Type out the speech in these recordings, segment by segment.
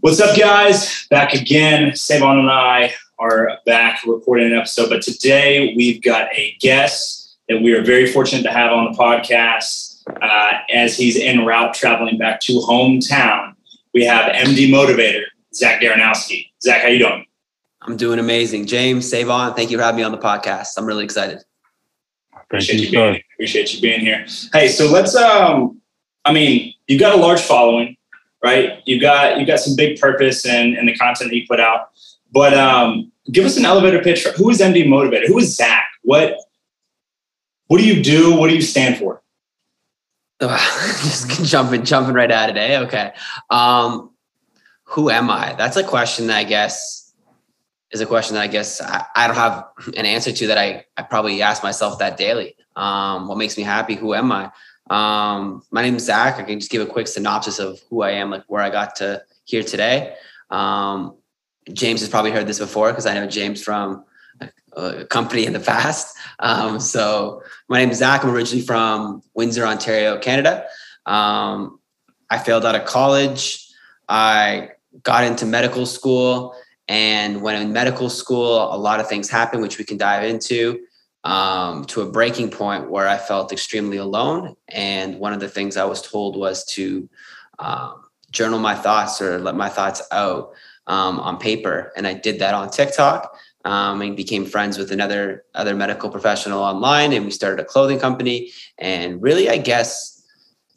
What's up, guys? Back again. Sae'Von and I are back recording an episode, but today we've got a guest that we are very fortunate to have on the podcast uh, as he's en route traveling back to hometown. We have MD Motivator, Zach Dereniowski. Zach, how you doing? I'm doing amazing. James, Sae'Von, thank you for having me on the podcast. I'm really excited. Appreciate you, being, appreciate you being here. Hey, so let's um I mean, you've got a large following, right? You've got you've got some big purpose and and the content that you put out. But um, give us an elevator pitch for who is MD Motivator? Who is Zach? What what do you do? What do you stand for? Just jumping jumping right at it, eh? Okay. Um, who am I? That's a question that I guess is a question that I guess I, I don't have an answer to that I, I probably ask myself that daily. Um, what makes me happy? Who am I? Um, my name is Zach. I can just give a quick synopsis of who I am, like where I got to here today. Um, James has probably heard this before because I know James from a, company in the past. Um, so my name is Zach. I'm originally from Windsor, Ontario, Canada. Um, I failed out of college. I got into medical school. And when in medical school, a lot of things happened, which we can dive into um, to a breaking point where I felt extremely alone. And one of the things I was told was to um, journal my thoughts or let my thoughts out um, on paper. And I did that on TikTok. Um, and became friends with another other medical professional online, and we started a clothing company. And really, I guess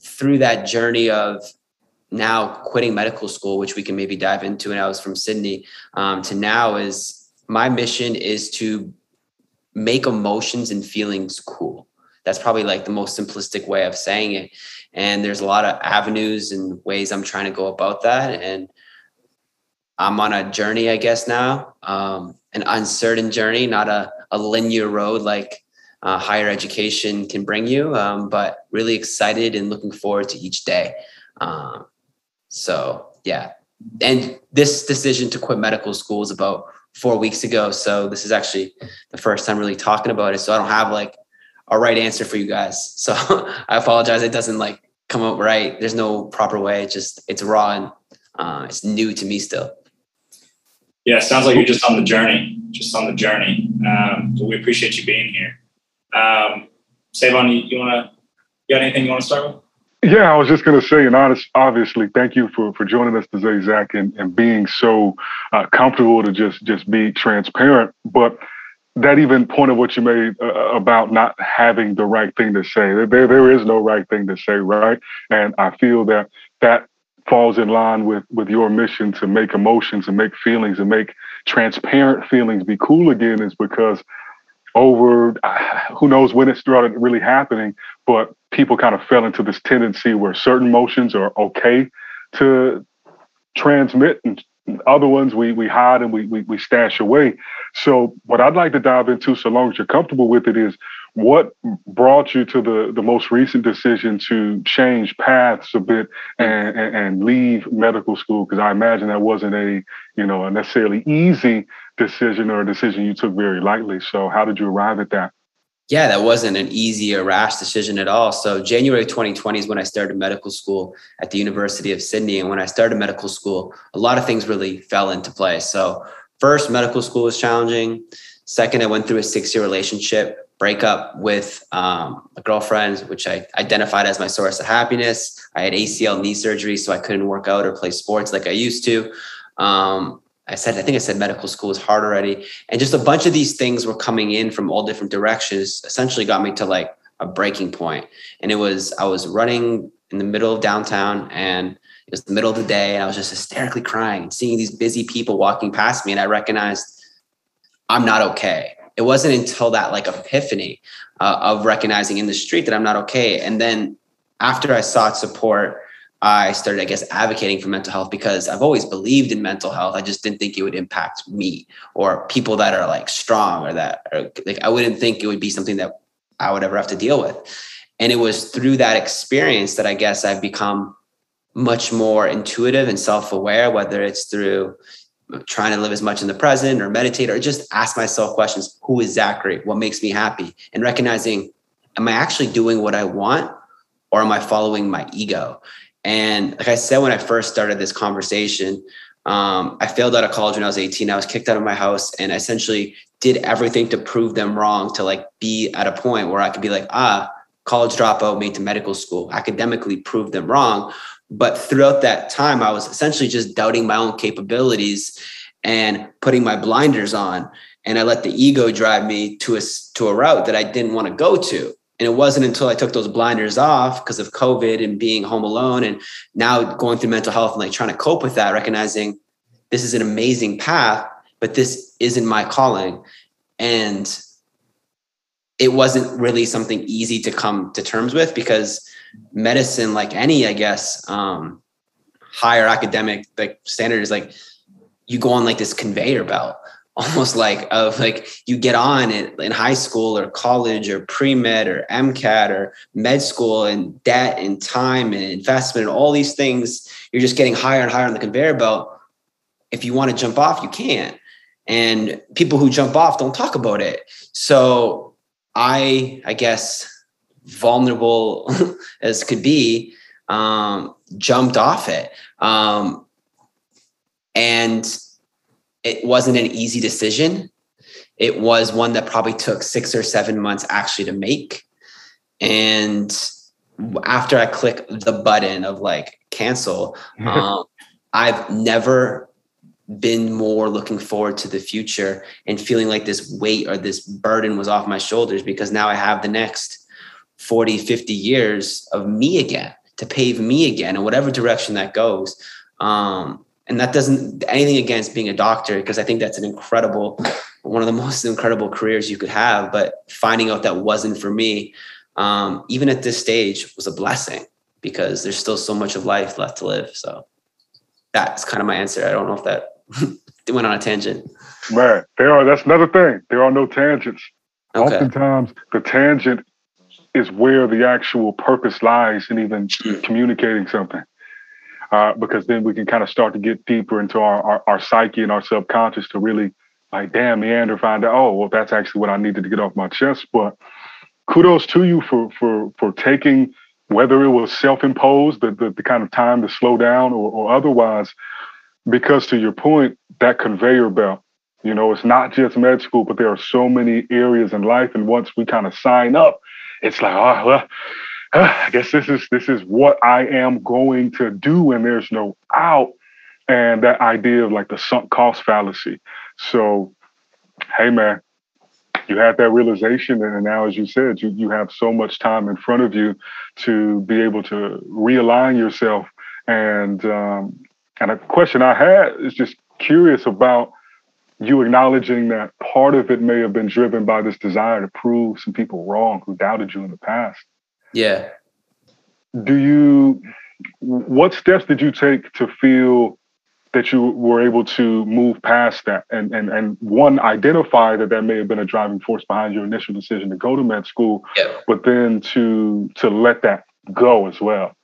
through that journey of now quitting medical school, which we can maybe dive into, and I was from Sydney um, to now is my mission is to make emotions and feelings cool. That's probably like the most simplistic way of saying it. And there's a lot of avenues and ways I'm trying to go about that. And I'm on a journey, I guess, now, um, an uncertain journey, not a, a linear road like uh, higher education can bring you, um, but really excited and looking forward to each day. Um, so, yeah. And this decision to quit medical school is about four weeks ago. So this is actually the first time really talking about it. So I don't have like a right answer for you guys. So I apologize. It doesn't like come out right. There's no proper way. It's just it's raw and uh, it's new to me still. Yeah, sounds like you're just on the journey, just on the journey. Um, we appreciate you being here. Um, Sae'Von, you, you want to, you got anything you want to start with? Yeah, I was just going to say, and honest, obviously, thank you for for joining us today, Zach, and, and being so uh, comfortable to just just be transparent. But that even point of what you made uh, uh, about not having the right thing to say, there there is no right thing to say, right? And I feel that that falls in line with with your mission to make emotions and make feelings and make transparent feelings be cool again, is because over who knows when it started really happening, but people kind of fell into this tendency where certain motions are okay to transmit and other ones we we hide and we, we we stash away. So what I'd like to dive into, so long as you're comfortable with it, is what brought you to the the most recent decision to change paths a bit and and, and leave medical school? Because I imagine that wasn't a you know a necessarily easy decision or a decision you took very lightly. So how did you arrive at that? Yeah, that wasn't an easy or rash decision at all. So January 2020 is when I started medical school at the University of Sydney. And when I started medical school, a lot of things really fell into place. So first, medical school was challenging. Second, I went through a six-year relationship breakup with um, a girlfriend, which I identified as my source of happiness. I had ACL knee surgery, so I couldn't work out or play sports like I used to. Um, I said, I think I said medical school is hard already. And just a bunch of these things were coming in from all different directions, essentially got me to like a breaking point. And it was, I was running in the middle of downtown and it was the middle of the day and I was just hysterically crying seeing these busy people walking past me. And I recognized I'm not okay. It wasn't until that like epiphany uh, of recognizing in the street that I'm not okay. And then after I sought support, I started, I guess, advocating for mental health because I've always believed in mental health. I just didn't think it would impact me or people that are like strong or that are like, I wouldn't think it would be something that I would ever have to deal with. And it was through that experience that I guess I've become much more intuitive and self aware, whether it's through trying to live as much in the present or meditate or just ask myself questions Who is Zachary? What makes me happy? And recognizing, am I actually doing what I want or am I following my ego? And like I said, when I first started this conversation, um, I failed out of college when I was 18. I was kicked out of my house and I essentially did everything to prove them wrong to like be at a point where I could be like, ah, college dropout, made to medical school, academically prove them wrong. But throughout that time, I was essentially just doubting my own capabilities and putting my blinders on. And I let the ego drive me to a, to a route that I didn't want to go to. And it wasn't until I took those blinders off because of COVID and being home alone and now going through mental health and like trying to cope with that, recognizing this is an amazing path, but this isn't my calling. And it wasn't really something easy to come to terms with because medicine, like any, I guess, um, higher academic like standard is like you go on like this conveyor belt almost like of like you get on in, high school or college or pre-med or MCAT or med school and debt and time and investment and all these things, you're just getting higher and higher on the conveyor belt. If you want to jump off, you can't. And people who jump off don't talk about it. So I, I guess, vulnerable as could be, um, jumped off it. Um, and it wasn't an easy decision. It was one that probably took six or seven months actually to make. And after I click the button of like cancel, um, I've never been more looking forward to the future and feeling like this weight or this burden was off my shoulders because now I have the next 40, 50 years of me again to pave me again in whatever direction that goes. Um, and that doesn't anything against being a doctor because i think that's an incredible one of the most incredible careers you could have but finding out that wasn't for me um, even at this stage was a blessing because there's still so much of life left to live. So that's kind of my answer. I don't know if that went on a tangent. Man there are that's another thing. There are no tangents. Okay. oftentimes the tangent is where the actual purpose lies in even mm. communicating something uh, because then we can kind of start to get deeper into our, our, our psyche and our subconscious to really like, damn, meander, find out, oh, well, that's actually what I needed to get off my chest. But kudos to you for for for taking whether it was self-imposed, the, the, the kind of time to slow down or, or otherwise, because to your point, that conveyor belt, you know, it's not just med school, but there are so many areas in life. And once we kind of sign up, it's like, oh, well, I guess this is this is what I am going to do, and there's no out. And that idea of like the sunk cost fallacy. So, hey man, you had that realization, and now, as you said, you you have so much time in front of you to be able to realign yourself. And um, and a question I had is just curious about you acknowledging that part of it may have been driven by this desire to prove some people wrong who doubted you in the past. Yeah. Do you, what steps did you take to feel that you were able to move past that and, and, and one, identify that that may have been a driving force behind your initial decision to go to med school, yeah. but then to, to let that go as well?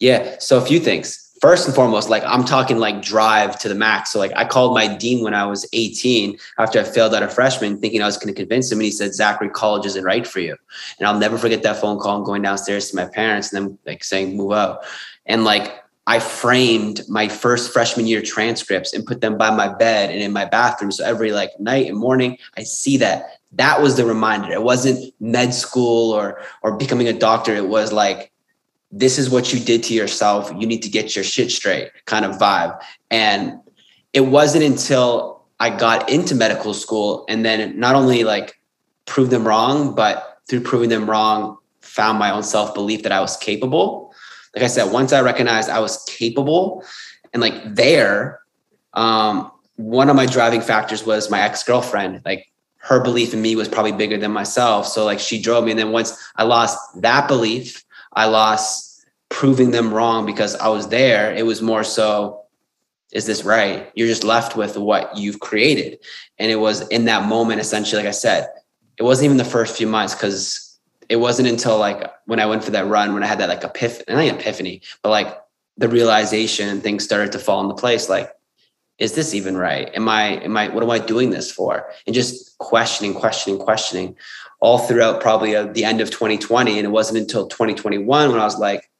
Yeah. So a few things first and foremost, like I'm talking like drive to the max. So like I called my dean when I was 18 after I failed out of freshman, thinking I was going to convince him. And he said, Zachary, college isn't right for you. And I'll never forget that phone call and going downstairs to my parents and them like saying, move out. And like I framed my first freshman year transcripts and put them by my bed and in my bathroom. So every like night and morning, I see that. That was the reminder. It wasn't med school or or becoming a doctor. It was like this is what you did to yourself. You need to get your shit straight kind of vibe. And it wasn't until I got into medical school and then not only like proved them wrong, but through proving them wrong, found my own self belief that I was capable. Like I said, once I recognized I was capable and like there, um, one of my driving factors was my ex girlfriend. Like her belief in me was probably bigger than myself. So like she drove me. And then once I lost that belief, I lost proving them wrong because I was there. It was more so, is this right? You're just left with what you've created. And it was in that moment, essentially, like I said, it wasn't even the first few months because it wasn't until like when I went for that run, when I had that like epiphany, not epiphany, but like the realization and things started to fall into place. Like, is this even right? Am I, am I, what am I doing this for? And just questioning, questioning, questioning all throughout probably uh, the end of 2020. And it wasn't until 2021 when I was like,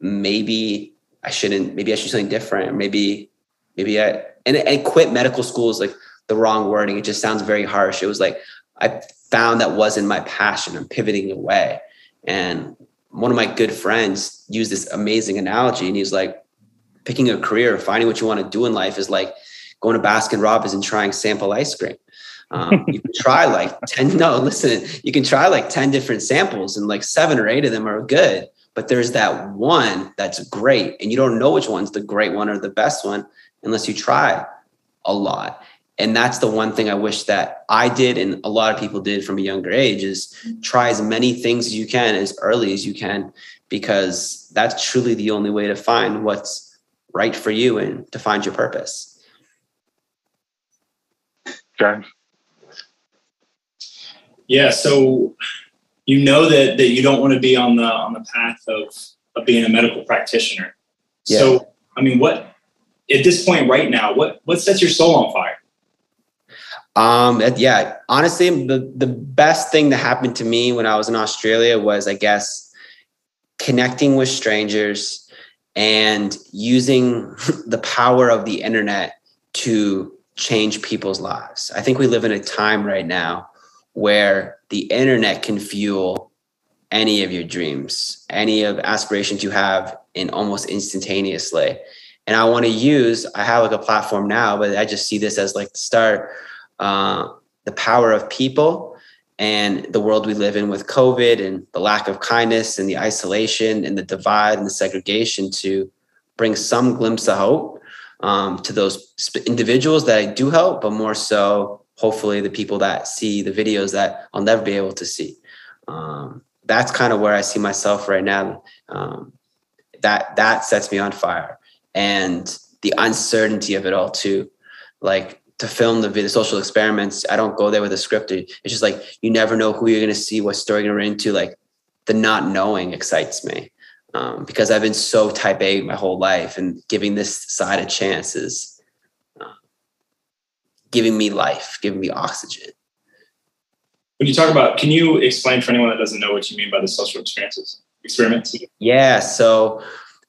maybe I shouldn't, maybe I should do something different. Maybe, maybe I, and, and quit medical school is like the wrong wording. It just sounds very harsh. It was like, I found that wasn't my passion. I'm pivoting away. And one of my good friends used this amazing analogy and he's like, picking a career, finding what you want to do in life is like going to Baskin Robbins and trying sample ice cream. Um, you can try like 10, no, listen, you can try like 10 different samples and like seven or eight of them are good, but there's that one that's great. And you don't know which one's the great one or the best one unless you try a lot. And that's the one thing I wish that I did and a lot of people did from a younger age is try as many things as you can as early as you can, because that's truly the only way to find what's right for you and to find your purpose. James? Yeah, so you know that that you don't want to be on the on the path of of being a medical practitioner. Yeah. So I mean, what at this point right now, what what sets your soul on fire? Um, yeah, honestly, the the best thing that happened to me when I was in Australia was, I guess, connecting with strangers and using the power of the internet to change people's lives. I think we live in a time right now where the internet can fuel any of your dreams, any of aspirations you have in almost instantaneously. And I want to use, I have like a platform now, but I just see this as like the start, uh, the power of people and the world we live in with COVID and the lack of kindness and the isolation and the divide and the segregation to bring some glimpse of hope um, to those individuals that I do help, but more so hopefully the people that see the videos that I'll never be able to see. Um, that's kind of where I see myself right now. Um, that that sets me on fire, and the uncertainty of it all too. Like to film the video, social experiments, I don't go there with a script. It's just like you never know who you're going to see, what story you're into. Like the not knowing excites me um, because I've been so type A my whole life, and giving this side a chance is giving me life, giving me oxygen. When you talk about, can you explain for anyone that doesn't know what you mean by the social experiences experiments? Yeah. So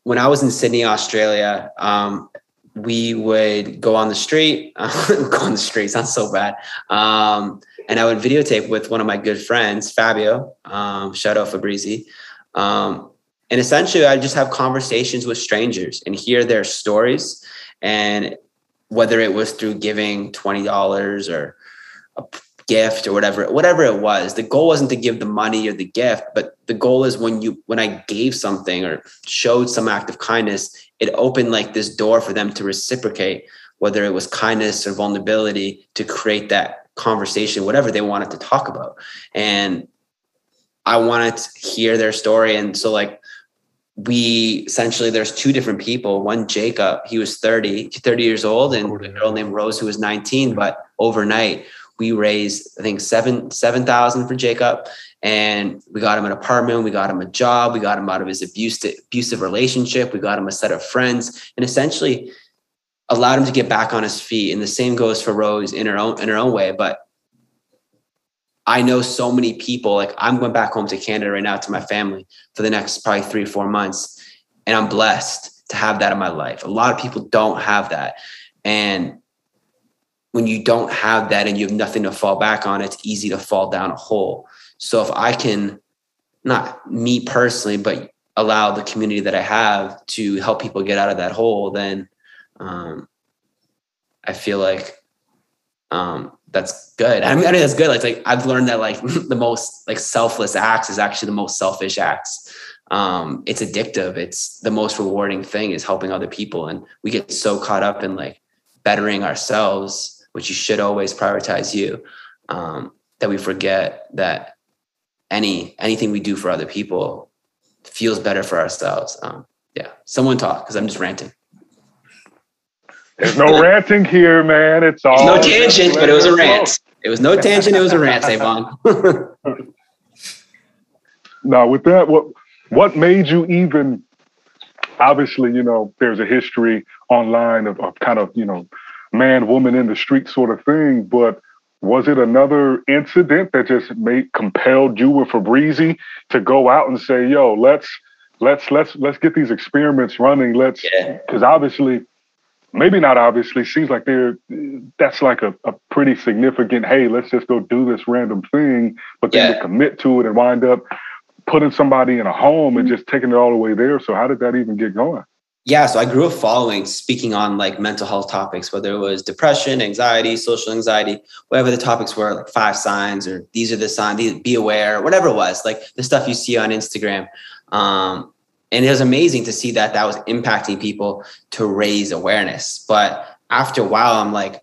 when I was in Sydney, Australia, um, we would go on the street, go on the street, sounds so bad. Um, and I would videotape with one of my good friends, Fabio, um, shout out Fabrizi. Um, and essentially, I just have conversations with strangers and hear their stories. And whether it was through giving $20 or a gift or whatever whatever it was the goal wasn't to give the money or the gift but the goal is when you when i gave something or showed some act of kindness it opened like this door for them to reciprocate whether it was kindness or vulnerability to create that conversation whatever they wanted to talk about. And i wanted to hear their story. And so like we essentially there's two different people. One jacob he was 30 30 years old and a girl named rose who was 19 but overnight we raised i think seven seven thousand for jacob and we got him an apartment we got him a job we got him out of his abusive abusive relationship we got him a set of friends and essentially allowed him to get back on his feet and the same goes for rose in her own in her own way but I know so many people. Like I'm going back home to Canada right now to my family for the next probably three, or four months. And I'm blessed to have that in my life. A lot of people don't have that. And when you don't have that and you have nothing to fall back on, it's easy to fall down a hole. So if I can, not me personally, but allow the community that I have to help people get out of that hole, then um, I feel like um, that's good. I mean, that's good. Like, like I've learned that like the most like selfless acts is actually the most selfish acts. Um, it's addictive. It's the most rewarding thing is helping other people, and we get so caught up in like bettering ourselves, which you should always prioritize you, um, that we forget that any anything we do for other people feels better for ourselves. Um, yeah, someone talk because I'm just ranting. There's no ranting here, man. It's all no tangent, but it was a rant. It was no tangent. It was a rant, Avon. now, with that, what what made you even? Obviously, you know, there's a history online of, of kind of you know, man, woman in the street sort of thing. But was it another incident that just made compelled you with Fabrizi to go out and say, "Yo, let's let's let's let's get these experiments running. Let's because yeah. obviously, maybe not obviously, seems like they're that's like a, a pretty significant. Hey, let's just go do this random thing, but then yeah. to commit to it and wind up putting somebody in a home and just taking it all the way there. So how did that even get going? yeah so i grew up following speaking on like mental health topics whether it was depression anxiety social anxiety whatever the topics were like five signs or these are the signs be aware whatever it was like the stuff you see on instagram um, and it was amazing to see that that was impacting people to raise awareness. But after a while i'm like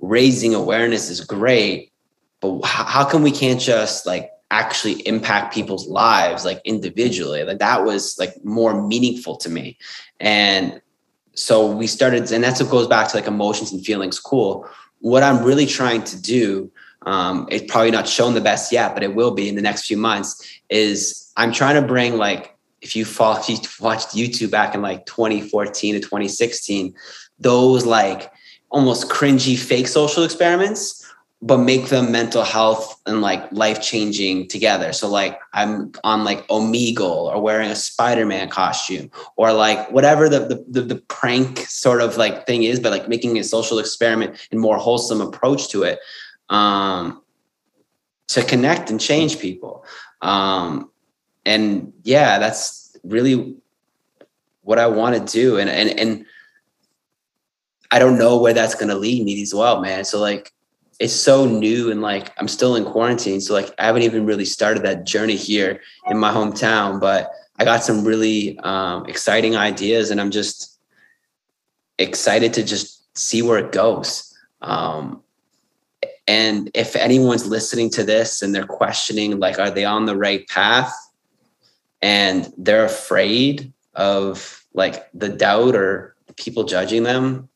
raising awareness is great but how come we can't just like actually impact people's lives like individually? Like that was like more meaningful to me. And so we started and that's what goes back to like emotions and feelings. Cool. What i'm really trying to do um, it's probably not shown the best yet but it will be in the next few months is i'm trying to bring like if you follow if you watched youtube back in like 2014 to 2016 those like almost cringy fake social experiments but make them mental health and like life changing together. So like I'm on like Omegle or wearing a Spider-Man costume or like whatever the, the, the, the prank sort of like thing is, but like making a social experiment and more wholesome approach to it um, to connect and change people. Um, and yeah, that's really what I want to do. And, and, and I don't know where that's going to lead me as well, man. So like, it's so new and like I'm still in quarantine. So like I haven't even really started that journey here in my hometown, but I got some really um, exciting ideas and I'm just excited to just see where it goes. Um, and if anyone's listening to this and they're questioning, like, are they on the right path? And they're afraid of like the doubt or people judging them,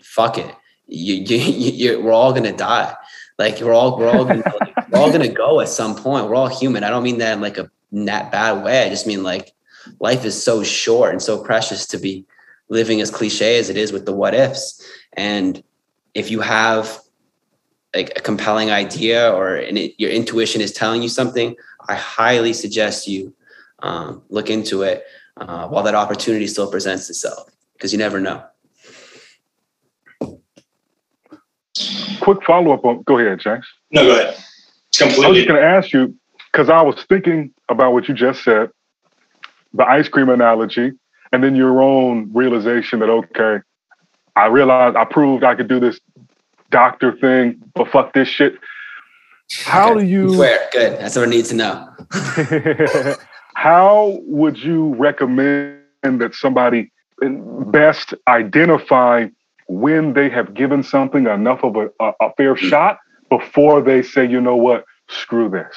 fuck it you, you, you we're all gonna die. Like we're all we're all gonna, like, we're all gonna go at some point. We're all human. I don't mean that in like a that bad way. I just mean like life is so short and so precious to be living as cliche as it is with the what ifs. And if you have like a compelling idea or it, your intuition is telling you something, I highly suggest you um, look into it uh, while that opportunity still presents itself because you never know. quick follow up on. Go ahead, James. No, go ahead. It's completely. I was just going to ask you because I was thinking about what you just said, the ice cream analogy, and then your own realization that okay, I realized I proved I could do this doctor thing, but fuck this shit. How okay. do you swear? Good. That's what I need to know. How would you recommend that somebody best identify when they have given something enough of a, a, a fair mm. shot before they say, you know what, screw this.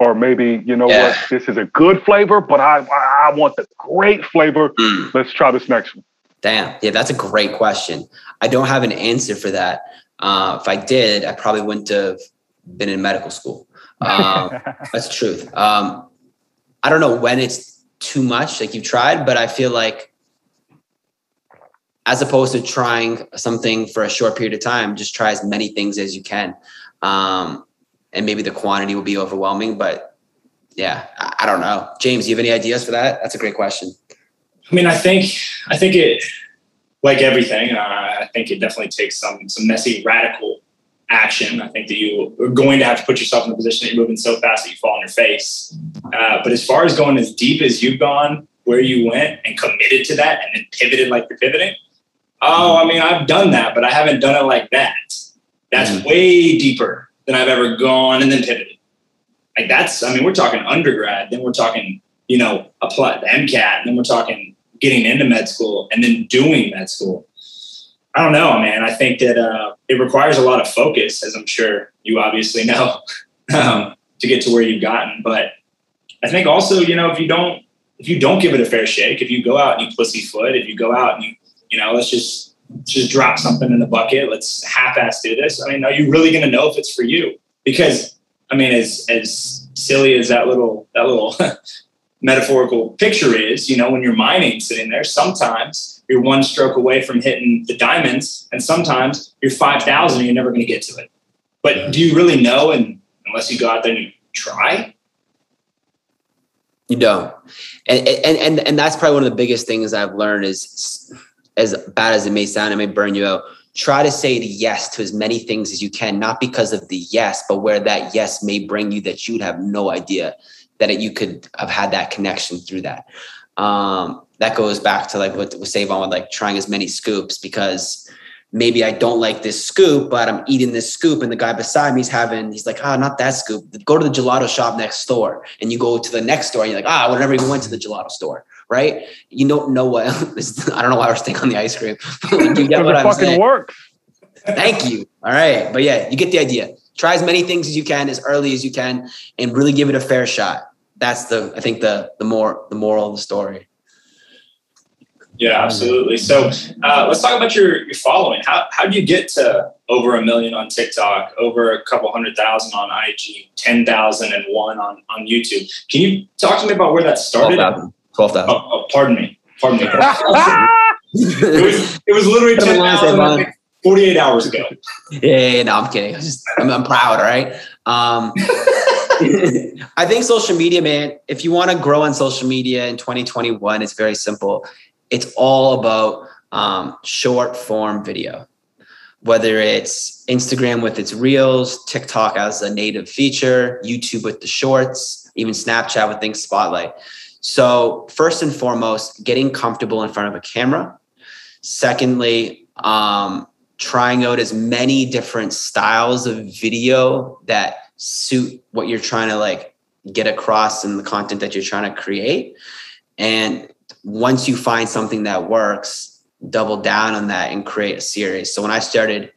Or maybe, you know yeah. what, this is a good flavor, but I I want the great flavor. Mm. Let's try this next one. Damn. Yeah, that's a great question. I don't have an answer for that. Uh, if I did, I probably wouldn't have been in medical school. Um, that's the truth. Um, I don't know when it's too much, like you've tried, but I feel like as opposed to trying something for a short period of time, just try as many things as you can. Um, and maybe the quantity will be overwhelming, but yeah, I, I don't know. James, do you have any ideas for that? That's a great question. I mean, I think, I think it, like everything, uh, I think it definitely takes some, some messy, radical action. I think that you are going to have to put yourself in a position that you're moving so fast that you fall on your face. Uh, but as far as going as deep as you've gone, where you went and committed to that and then pivoted like you're pivoting, Oh, I mean, I've done that, but I haven't done it like that. That's mm-hmm. way deeper than I've ever gone and then pivoted. Like that's, I mean, we're talking undergrad, then we're talking, you know, apply the MCAT, and then we're talking getting into med school and then doing med school. I don't know, man. I think that uh, it requires a lot of focus, as I'm sure you obviously know, um, to get to where you've gotten. But I think also, you know, if you don't if you don't give it a fair shake, if you go out and you pussyfoot, if you go out and you you know, let's just just drop something in the bucket. Let's half-ass do this. I mean, are you really going to know if it's for you? Because I mean, as as silly as that little that little metaphorical picture is, you know, when you're mining sitting there, sometimes you're one stroke away from hitting the diamonds, and sometimes you're five thousand and you're never going to get to it. But do you really know? And unless you go out there and you try, You don't. And, and, and, and that's probably one of the biggest things I've learned is as bad as it may sound, it may burn you out. Try to say the yes to as many things as you can, not because of the yes, but where that yes may bring you that you'd have no idea that it, you could have had that connection through that. Um, that goes back to like what was Sae'Von with like trying as many scoops because maybe I don't like this scoop, but I'm eating this scoop, and the guy beside me's having, he's like, ah, oh, not that scoop. Go to the gelato shop next door. And you go to the next store, and you're like, ah, oh, I never even went to the gelato store, right? You don't know what, I don't know why we're staying on the ice cream. you get what it I'm fucking saying. works. Thank you. All right. But yeah, you get the idea. Try as many things as you can, as early as you can, and really give it a fair shot. That's the, I think the, the more, the moral of the story. Yeah, absolutely. So uh, let's talk about your, your following. How, how do you get to over a million on TikTok, over a couple hundred thousand on IG, 10,001 on, on YouTube? Can you talk to me about where that started? 12,000. 12, oh, oh, pardon me. Pardon me. it, was, it was literally 10,000 48 hours ago. Yeah, no, I'm kidding. I'm just, I'm, I'm proud. right? Um, I think social media, man, if you want to grow on social media in 2021, it's very simple it's all about um, short form video, whether it's Instagram with its reels, TikTok as a native feature, YouTube with the shorts, even Snapchat with things spotlight. So, first and foremost, getting comfortable in front of a camera. Secondly, um, trying out as many different styles of video that suit what you're trying to like get across in the content that you're trying to create. And once you find something that works, double down on that and create a series. So when I started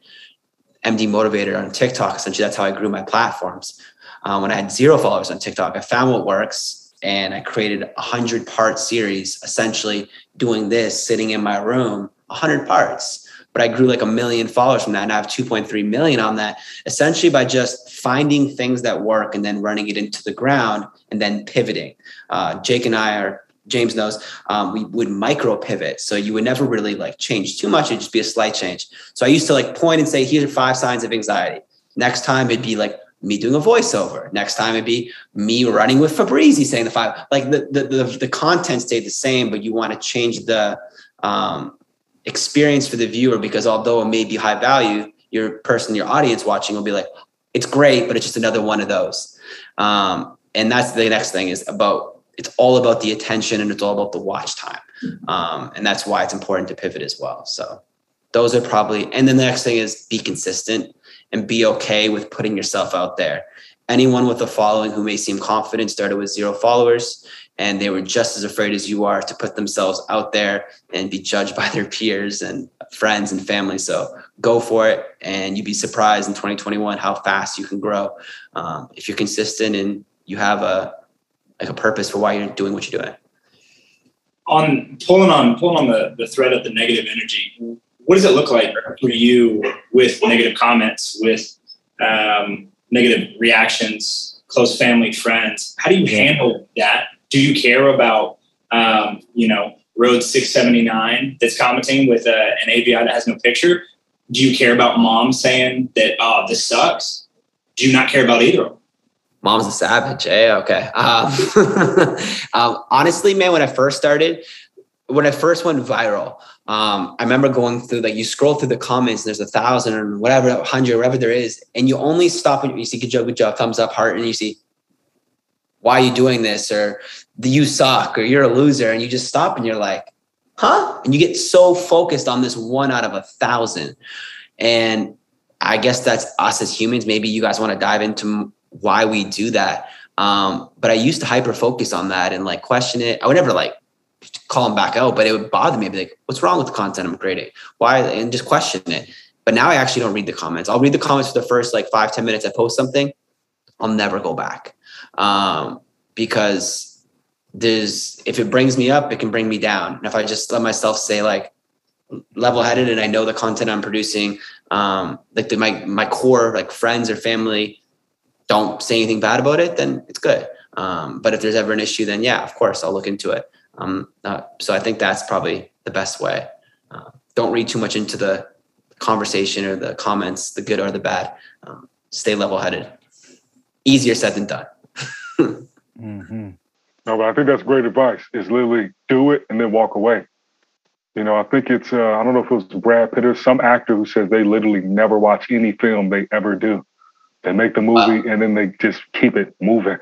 MD Motivator on TikTok, essentially that's how I grew my platforms. Um, when I had zero followers on TikTok, I found what works and I created a hundred part series, essentially doing this, sitting in my room, a hundred parts. But I grew like a million followers from that, and I have 2.3 million on that. Essentially, by just finding things that work and then running it into the ground and then pivoting. Uh, Jake and I are James knows, um, we would micro pivot. So you would never really like change too much. It'd just be a slight change. So I used to like point and say, here are five signs of anxiety. Next time it'd be like me doing a voiceover. Next time it'd be me running with Fabrizi saying the five. Like the the the, the content stayed the same, but you want to change the um, experience for the viewer because although it may be high value, your person, your audience watching will be like, it's great, but it's just another one of those. Um, and that's the next thing is about it's all about the attention and it's all about the watch time. Um, and that's why it's important to pivot as well. So those are probably, and then the next thing is be consistent and be okay with putting yourself out there. Anyone with a following who may seem confident started with zero followers and they were just as afraid as you are to put themselves out there and be judged by their peers and friends and family. So go for it and you'd be surprised in 2021 how fast you can grow. Um, if you're consistent and you have a, like a purpose for why you're doing what you're doing. On pulling on pulling on the, the thread of the negative energy, what does it look like for you with negative comments, with um, negative reactions, close family, friends? How do you handle that? Do you care about um, you know Road 679 that's commenting with a, uh, an AVI that has no picture? Do you care about mom saying that oh this sucks? Do you not care about either of them? Mom's a savage. Eh? Okay. Um, um, honestly, man, when I first started, when I first went viral, um, I remember going through like you scroll through the comments and there's a thousand or whatever, hundred, whatever there is, and you only stop and you see good job, good job, thumbs up, heart, and you see why are you doing this or you suck or you're a loser, and you just stop and you're like, huh? And you get so focused on this one out of a thousand, and I guess that's us as humans. Maybe you guys want to dive into why we do that. Um, but I used to hyper focus on that and like question it. I would never like call them back out, but it would bother me. I'd be like, what's wrong with the content I'm creating? Why? And just question it. But now I actually don't read the comments. I'll read the comments for the first like five ten minutes I post something. I'll never go back. Um, because there's, if it brings me up, it can bring me down. And if I just let myself say like level headed and I know the content I'm producing, um, like the, my, my core, like friends or family, don't say anything bad about it, then it's good. Um, but if there's ever an issue, then yeah, of course, I'll look into it. Um, uh, so I think that's probably the best way. Uh, don't read too much into the conversation or the comments, the good or the bad. Um, stay level headed. Easier said than done. mm-hmm. No, but I think that's great advice. Is literally do it and then walk away. You know, I think it's uh, I don't know if it was Brad Pitt or some actor who says they literally never watch any film they ever do. They make the movie wow. and then they just keep it moving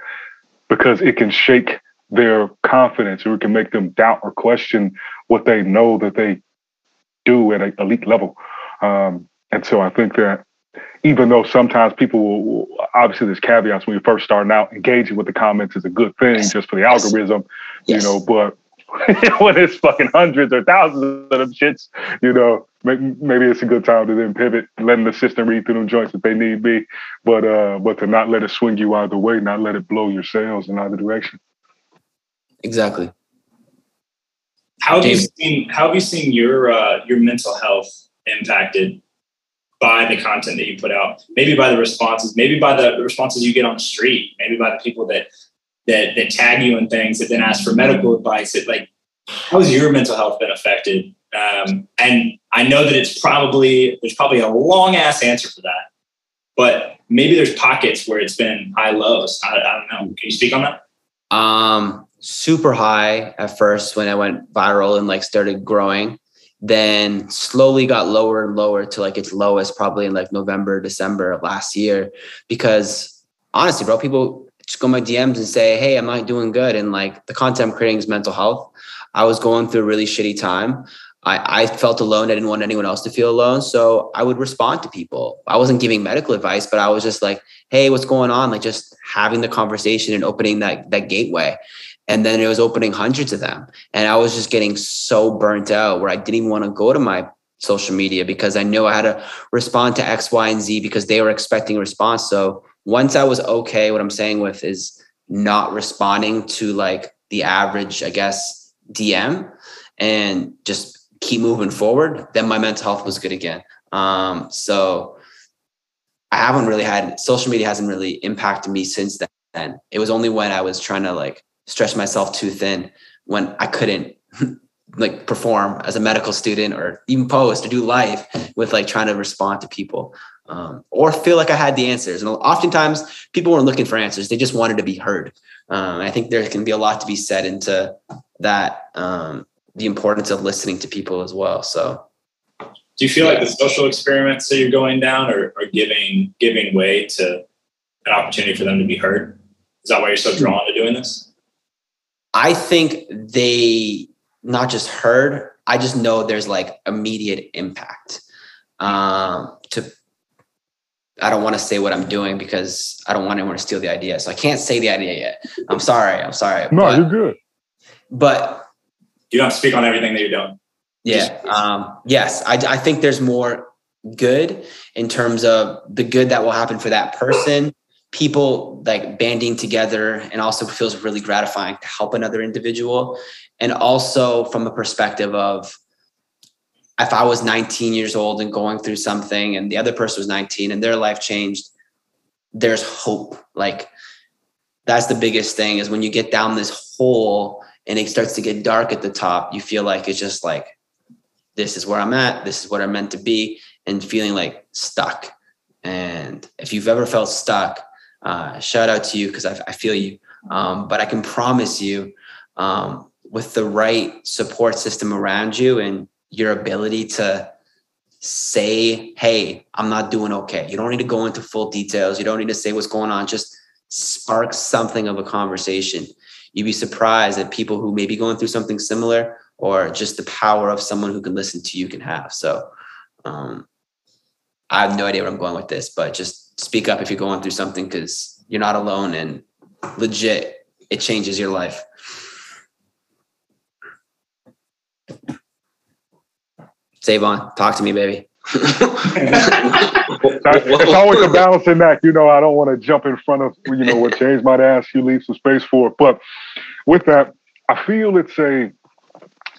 because it can shake their confidence or it can make them doubt or question what they know that they do at an elite level. Um, and so I think that even though sometimes people will, will, obviously there's caveats when you're first starting out, engaging with the comments is a good thing just for the yes. algorithm, yes. you know, but when it's fucking hundreds or thousands of them shits, you know, maybe it's a good time to then pivot, letting the system read through them joints if they need be, but uh, but to not let it swing you either way, not let it blow your sails in either direction. Exactly. How have you seen How have you seen your uh, your mental health impacted by the content that you put out? Maybe by the responses, maybe by the responses you get on the street, maybe by the people that that that tag you and things that then ask for medical advice. It like how has your mental health been affected? Um, and I know that it's probably there's probably a long ass answer for that, but maybe there's pockets where it's been high lows. I, I don't know. Can you speak on that? Um, super high at first when I went viral and like started growing. Then slowly got lower and lower to like its lowest probably in like November, December of last year. Because honestly, bro, people just go my DMs and say, Hey, I'm not doing good. And like the content I'm creating is mental health. I was going through a really shitty time. I, I felt alone. I didn't want anyone else to feel alone. So I would respond to people. I wasn't giving medical advice, but I was just like, hey, what's going on? Like just having the conversation and opening that that gateway. And then it was opening hundreds of them. And I was just getting so burnt out where I didn't even want to go to my social media because I knew I had to respond to X, Y, and Z because they were expecting a response. So once I was okay, what I'm saying with is not responding to like the average, I guess, DM and just keep moving forward, then my mental health was good again. Um, so I haven't really had social media hasn't really impacted me since then. It was only when I was trying to like stretch myself too thin when I couldn't like perform as a medical student or even post or do life with like trying to respond to people um, or feel like I had the answers. And oftentimes people weren't looking for answers; they just wanted to be heard. Um, I think there can be a lot to be said into that, um, the importance of listening to people as well. So, do you feel yeah. like the social experiments that you're going down are, are giving giving way to an opportunity for them to be heard? Is that why you're so drawn to doing this? I think they not just heard. I just know there's like immediate impact. Um, to I don't want to say what I'm doing because I don't want anyone to steal the idea. So I can't say the idea yet. I'm sorry. I'm sorry. No, but, you're good. But you don't speak on everything that you're doing. Yeah. Um, yes. I, I think there's more good in terms of the good that will happen for that person people like banding together and also feels really gratifying to help another individual and also from a perspective of if i was 19 years old and going through something and the other person was 19 and their life changed there's hope like that's the biggest thing is when you get down this hole and it starts to get dark at the top you feel like it's just like this is where i'm at this is what i'm meant to be and feeling like stuck and if you've ever felt stuck uh, shout out to you because I, I, feel you. Um, but I can promise you, um, with the right support system around you and your ability to say, hey, I'm not doing okay. You don't need to go into full details. You don't need to say what's going on. Just spark something of a conversation. You'd be surprised at people who may be going through something similar or just the power of someone who can listen to you can have. So um, I have no idea where I'm going with this, but just speak up if you're going through something because you're not alone and legit, it changes your life. Sae'Von, talk to me, baby. It's always a balancing act. You know, I don't want to jump in front of, you know, what James might ask you, leave some space for it. But with that, I feel it's a,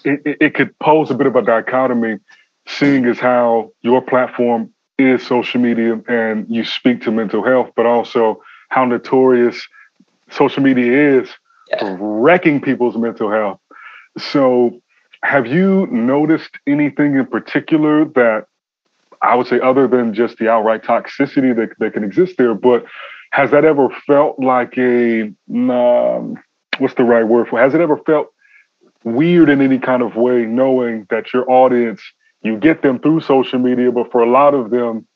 it, it could pose a bit of a dichotomy, seeing as how your platform is social media and you speak to mental health, but also how notorious social media is yeah. wrecking people's mental health. So, have you noticed anything in particular that I would say, other than just the outright toxicity that, that can exist there, but has that ever felt like a um, what's the right word for? Has it ever felt weird in any kind of way, knowing that your audience you get them through social media, but for a lot of them,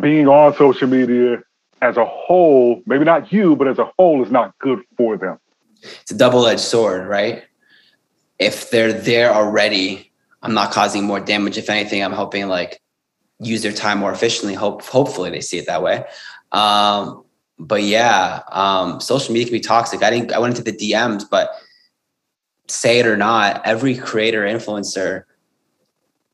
being on social media as a whole, maybe not you, but as a whole, is not good for them. It's a double edged sword, right? If they're there already, I'm not causing more damage. If anything, I'm helping like use their time more efficiently. Hope hopefully they see it that way. Um, but yeah, um, social media can be toxic. I didn't. I went into the DMs, but say it or not, every creator influencer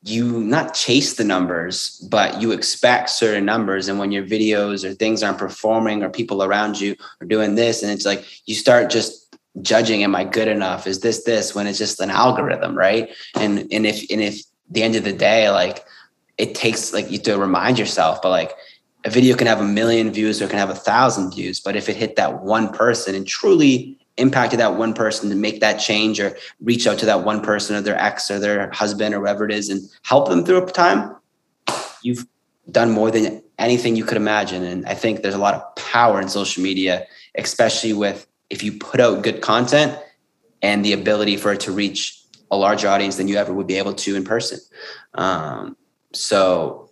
you not chase the numbers, but you expect certain numbers. And when your videos or things aren't performing or people around you are doing this, and it's like you start just judging, am I good enough? Is this this when it's just an algorithm, right? And and if and if the end of the day, like it takes like you to remind yourself, but like a video can have a million views or it can have a thousand views, but if it hit that one person and truly impacted that one person to make that change or reach out to that one person or their ex or their husband or whoever it is and help them through a time, you've done more than anything you could imagine. And I think there's a lot of power in social media, especially with if you put out good content and the ability for it to reach a larger audience than you ever would be able to in person. Um, so,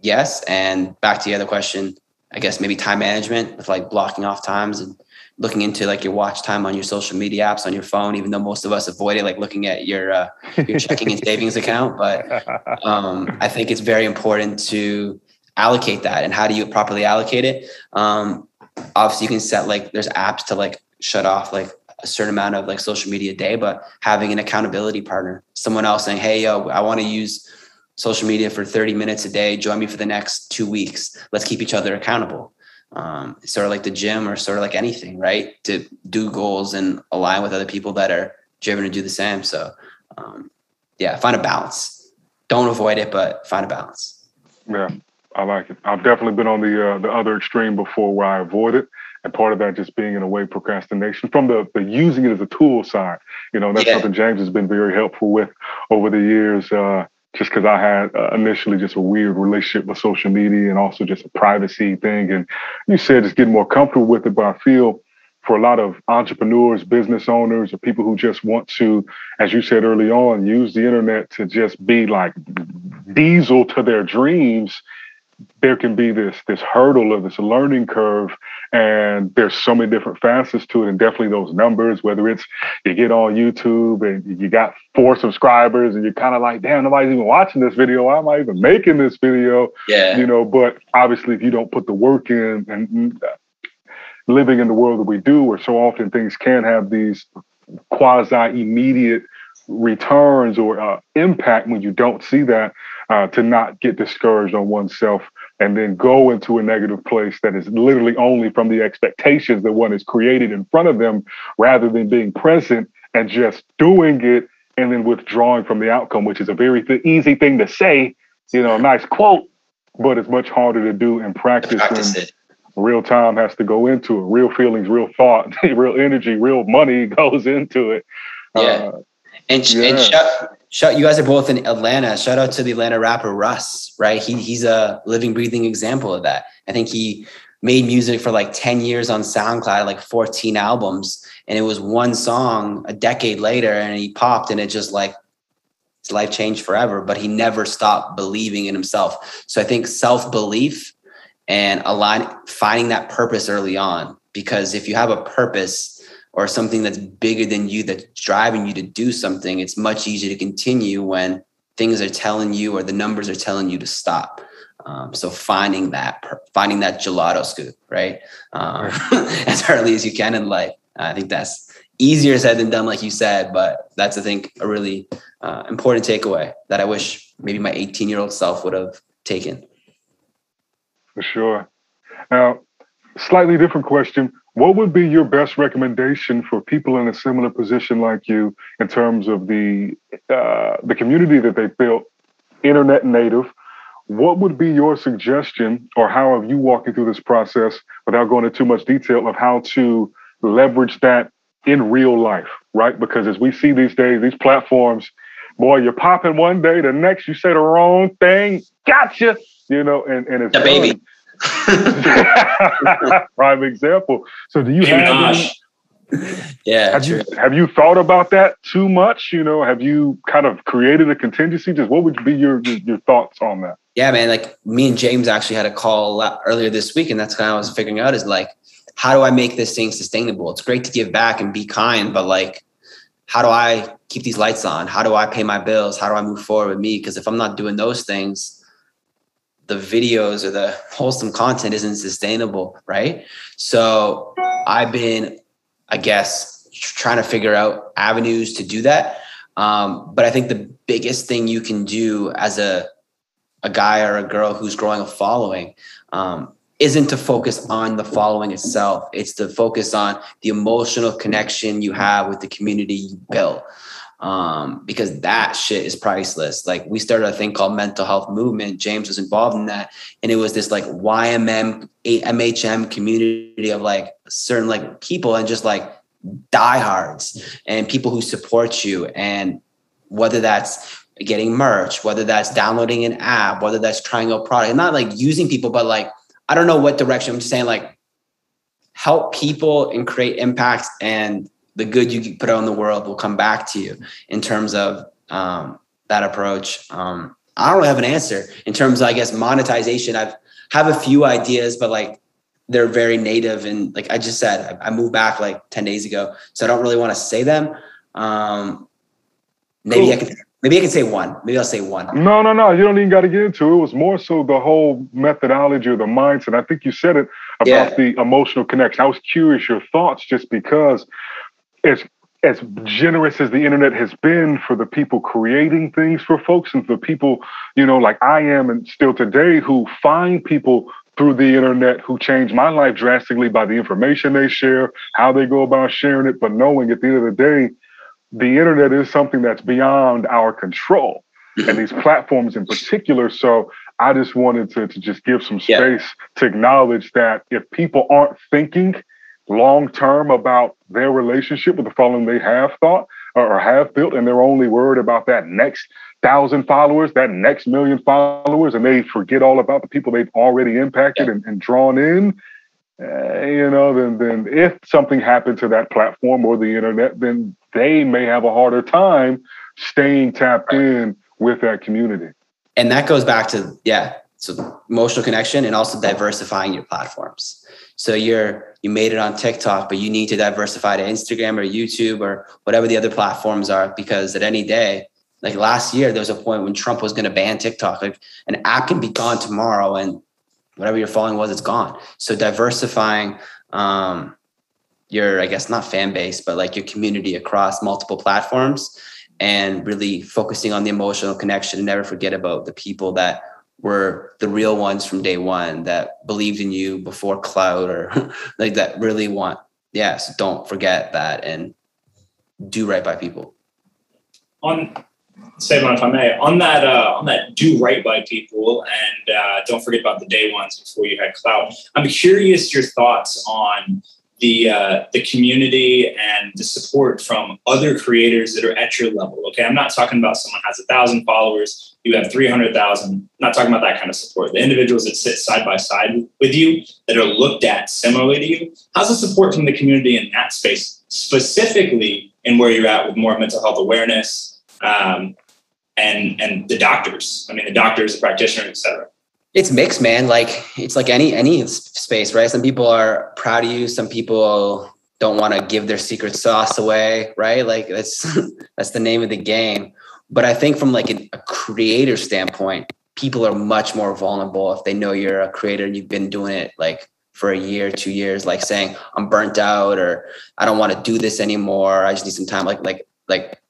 yes. And back to the other question, I guess maybe time management with like blocking off times and looking into like your watch time on your social media apps on your phone, even though most of us avoid it, like looking at your uh, your checking and savings account. But um, I think it's very important to allocate that. And how do you properly allocate it? Um, obviously, you can set like there's apps to like shut off like a certain amount of like social media a day, but having an accountability partner, someone else saying, "Hey, yo, I want to use." Social media for 30 minutes a day join me for the next two weeks let's keep each other accountable um, sort of like the gym or sort of like anything, right? To do goals and align with other people that are driven to do the same. So, um, yeah, find a balance. Don't avoid it, but find a balance. Yeah, I like it. I've definitely been on the uh, the other extreme before where I avoid it, and part of that just being in a way procrastination from the the using it as a tool side. You know, that's yeah. something James has been very helpful with over the years. Uh, just because I had uh, initially just a weird relationship with social media and also just a privacy thing. And you said just getting more comfortable with it, but I feel for a lot of entrepreneurs, business owners, or people who just want to, as you said early on, use the internet to just be like diesel to their dreams there can be this this hurdle or this learning curve and there's so many different facets to it and definitely those numbers whether it's you get on youtube and you got four subscribers and you're kind of like damn nobody's even watching this video. Why am i even making this video? Yeah. You know but obviously if you don't put the work in and living in the world that we do where so often things can have these quasi immediate returns or uh, impact when you don't see that uh, to not get discouraged on oneself and then go into a negative place that is literally only from the expectations that one has created in front of them rather than being present and just doing it and then withdrawing from the outcome, which is a very th- easy thing to say, you know, nice quote, but it's much harder to do in practice. practice. Real time has to go into it. Real feelings, real thought, real energy, real money goes into it. Yeah. Uh, and, yeah. and shout, shout, you guys are both in Atlanta. Shout out to the Atlanta rapper Russ, right? He, he's a living, breathing example of that. I think he made music for like 10 years on SoundCloud, like 14 albums. And it was one song a decade later and he popped and it just like his life changed forever, but he never stopped believing in himself. So I think self belief and align, finding that purpose early on, because if you have a purpose, or something that's bigger than you that's driving you to do something, it's much easier to continue when things are telling you or the numbers are telling you to stop. Um, so finding that, finding that gelato scoop, right? Um, as early as you can in life. I think that's easier said than done, like you said, but that's, I think, a really uh, important takeaway that I wish maybe my 18 year old self would have taken. For sure. Now, slightly different question. What would be your best recommendation for people in a similar position like you in terms of the uh, the community that they built, internet native? What would be your suggestion, or how have you walking through this process without going into too much detail of how to leverage that in real life, right? Because as we see these days, these platforms, boy, you're popping one day, the next you say the wrong thing, gotcha, you know, and, and it's the baby. Prime example. So do you have any, yeah. Have true. you have you thought about that too much? You know, have you kind of created a contingency? Just what would be your your thoughts on that? Yeah, man. Like me and James actually had a call earlier this week, and that's kind of what I was figuring out is like, how do I make this thing sustainable? It's great to give back and be kind, but like, how do I keep these lights on? How do I pay my bills? How do I move forward with me? Because if I'm not doing those things, the videos or the wholesome content isn't sustainable, right? So I've been, I guess, trying to figure out avenues to do that. Um, but I think the biggest thing you can do as a a guy or a girl who's growing a following um, isn't to focus on the following itself. It's to focus on the emotional connection you have with the community you built. Um, because that shit is priceless. Like we started a thing called mental health movement. James was involved in that. And it was this like YMM, MHM community of like certain like people and just like diehards and people who support you. And whether that's getting merch, whether that's downloading an app, whether that's trying a product, and not like using people, but like I don't know what direction. I'm just saying like help people and create impact and the good you put out in the world will come back to you in terms of um, that approach. Um, I don't really have an answer in terms of, I guess, monetization. I've have a few ideas, but like they're very native. And like I just said, I, I moved back like 10 days ago. So I don't really want to say them. Um, maybe cool. I can Maybe I can say one. Maybe I'll say one. No, no, no. You don't even got to get into it. It was more so the whole methodology or the mindset. I think you said it about yeah. the emotional connection. I was curious your thoughts just because as as generous as the internet has been for the people creating things for folks and for people, you know, like I am and still today who find people through the internet who change my life drastically by the information they share, how they go about sharing it, but knowing at the end of the day, the internet is something that's beyond our control and these platforms in particular. So I just wanted to, to just give some space yeah. to acknowledge that if people aren't thinking long term about their relationship with the following they have thought or have built, and they're only worried about that next thousand followers, that next million followers, and they forget all about the people they've already impacted and, and, drawn in. Uh, you know, then then if something happened to that platform or the internet, then they may have a harder time staying tapped in with that community. And that goes back to, yeah, so emotional connection and also diversifying your platforms. So you're you made it on TikTok, but you need to diversify to Instagram or YouTube or whatever the other platforms are because at any day, like last year, there was a point when Trump was going to ban TikTok. Like an app can be gone tomorrow, and whatever your following was, it's gone. So diversifying um, your i guess not fan base but like your community across multiple platforms and really focusing on the emotional connection and never forget about the people that were the real ones from day one that believed in you before cloud or like that really want yeah so don't forget that and do right by people on say one if I may on that uh, on that do right by people and uh, don't forget about the day ones before you had cloud. I'm curious your thoughts on the uh, the community and the support from other creators that are at your level. Okay, I'm not talking about someone has a thousand followers, you have three hundred thousand. Not talking about that kind of support. The individuals that sit side by side with you that are looked at similarly to you. How's the support from the community in that space, specifically in where you're at with more mental health awareness um, and and the doctors? I mean, the doctors, the practitioners, et cetera it's mixed man. Like it's like any any space right? Some people are proud of you. Some people don't want to give their secret sauce away right? Like that's that's the name of the game. But i think from like a creator standpoint people are much more vulnerable if they know you're a creator and you've been doing it like for a year two years like saying i'm burnt out or i don't want to do this anymore. I just need some time. Like like like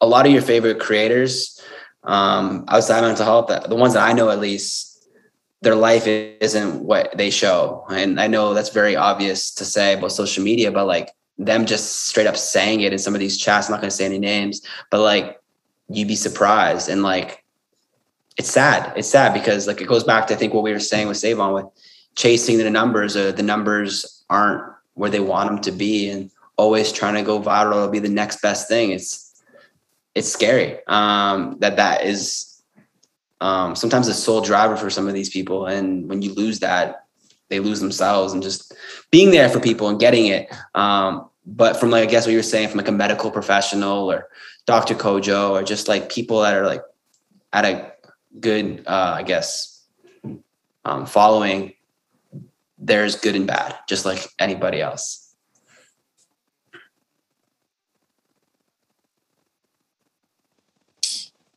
a lot of your favorite creators um outside mental health the ones that i know at least their life isn't what they show. And I know that's very obvious to say about social media, but like them just straight up saying it in some of these chats, I'm not going to say any names, but like you'd be surprised. And like, it's sad. It's sad because like it goes back to I think what we were saying with Sae'Von with chasing the numbers or the numbers aren't where they want them to be and always trying to go viral to be the next best thing. It's, it's scary um, that that is um, sometimes the sole driver for some of these people. And when you lose that, they lose themselves and just being there for people and getting it. Um, but from like I guess what you're saying from like a medical professional or Dr. Kojo or just like people that are like at a good uh, I guess um, following, there's good and bad, just like anybody else.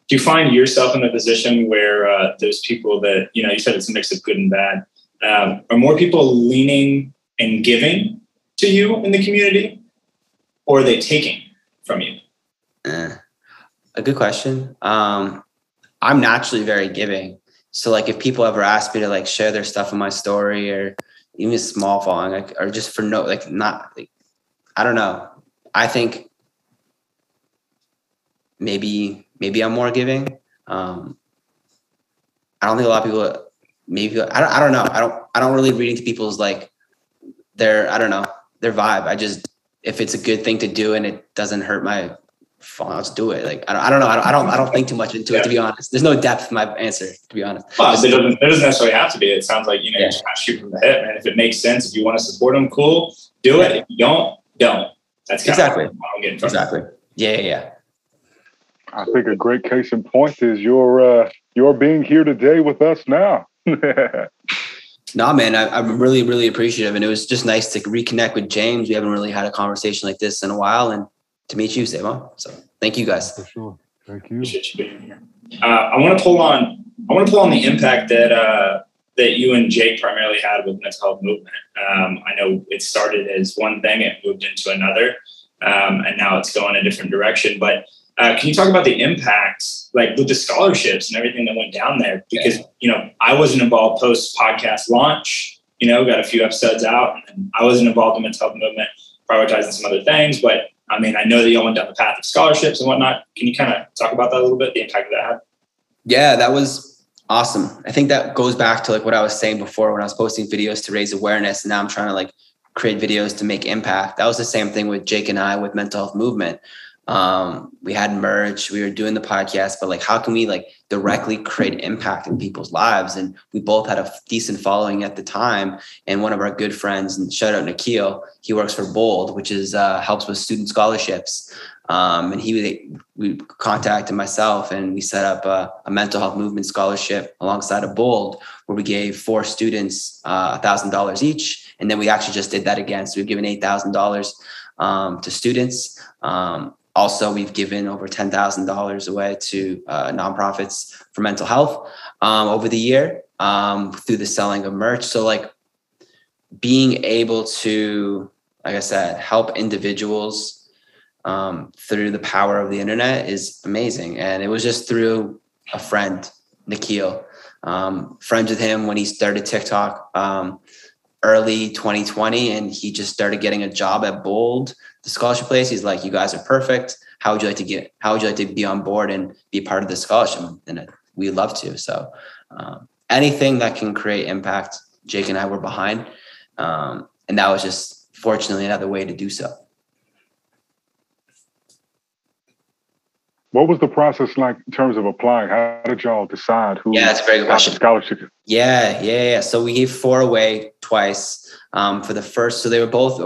Do you find yourself in a position where uh, those people that you know you said it's a mix of good and bad um, are more people leaning and giving to you in the community? Or are they taking from you? Eh, a good question. Um, i'm naturally very giving. So like if people ever ask me to like share their stuff in my story or even small following like, or just for no like not like i don't know. I think maybe maybe I'm more giving. Um, I don't think a lot of people maybe I don't I don't know. I don't I don't really read into people's like their I don't know their vibe. I just if it's a good thing to do and it doesn't hurt my phone, I'll just do it. Like I don't, I don't know. I don't, I don't I don't think too much into yeah. it to be honest. There's no depth in my answer to be honest. Well, it doesn't, it doesn't necessarily have to be. It sounds like you know yeah. you just shoot from the hip, man. If it makes sense, if you want to support them, cool, do it. If you don't, don't. That's exactly exactly. Yeah, yeah, yeah. I think a great case in point is your uh, your being here today with us now. no, man, I, am really, really appreciative, and it was just nice to reconnect with James. We haven't really had a conversation like this in a while, and to meet you, Sae'Von. So, thank you guys. For sure. Thank you. Appreciate you being here. Uh, I want to pull on. I want to pull on the impact that uh, that you and Jake primarily had with mental health movement. Um, I know it started as one thing, it moved into another, um, and now it's going a different direction. But uh, can you talk about the impact, like with the scholarships and everything that went down there? Because you know, I wasn't involved post podcast launch. You know, got a few episodes out, and I wasn't involved in the mental health movement, prioritizing some other things. But I mean, I know that you all went down the path of scholarships and whatnot. Can you kind of talk about that a little bit, the impact that had? Yeah, that was awesome. I think that goes back to like what I was saying before when I was posting videos to raise awareness. And now I'm trying to like create videos to make impact. That was the same thing with Jake and I with mental health movement um, we had merch we were doing the podcast but like how can we like directly create impact in people's lives? And we both had a decent following at the time and one of our good friends and shout out Nikhil he works for bold which is uh, helps with student scholarships. Um, and he we contacted myself and we set up a, a, mental health movement scholarship alongside of bold where we gave four students uh, a thousand dollars each and then we actually just did that again. So we've given eight thousand um, dollars to students. Um, also, we've given over $10,000 away to uh, nonprofits for mental health um, over the year um, through the selling of merch. So, like, being able to, like I said, help individuals um, through the power of the internet is amazing. And it was just through a friend, Nikhil. Um, friends with him when he started TikTok um, early 2020, and he just started getting a job at Bold the scholarship place. He's like, you guys are perfect. How would you like to get, how would you like to be on board and be part of the scholarship? And we'd love to. So um, anything that can create impact, Jake and I were behind. Um, and that was just fortunately another way to do so. What was the process like in terms of applying? How did y'all decide who? Yeah, that's a very good question. Scholarship. Yeah, yeah, yeah. So we gave four away twice um, for the first. So they were both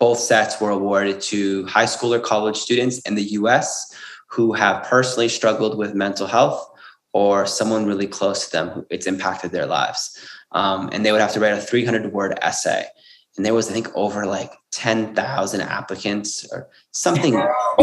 both sets were awarded to high school or college students in the US who have personally struggled with mental health or someone really close to them who it's impacted their lives. Um, and they would have to write a 300 word essay. And there was, I think, over like 10,000 applicants or something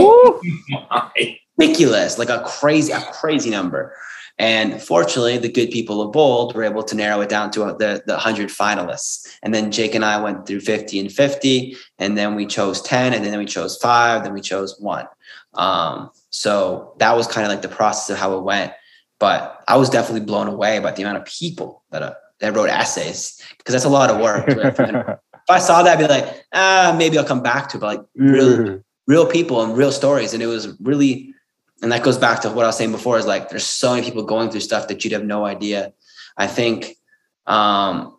ridiculous, like a crazy, a crazy number. And fortunately, the good people of Bold were able to narrow it down to the, the 100 finalists. And then Jake and I went through 50 and 50, and then we chose 10, and then we chose five, then we chose one. Um, so that was kind of like the process of how it went. But I was definitely blown away by the amount of people that, uh, that wrote essays because that's a lot of work. if I saw that, I'd be like, ah, maybe I'll come back to it. But like real, real people and real stories. And it was really and that goes back to what I was saying before is like there's so many people going through stuff that you'd have no idea. I think um,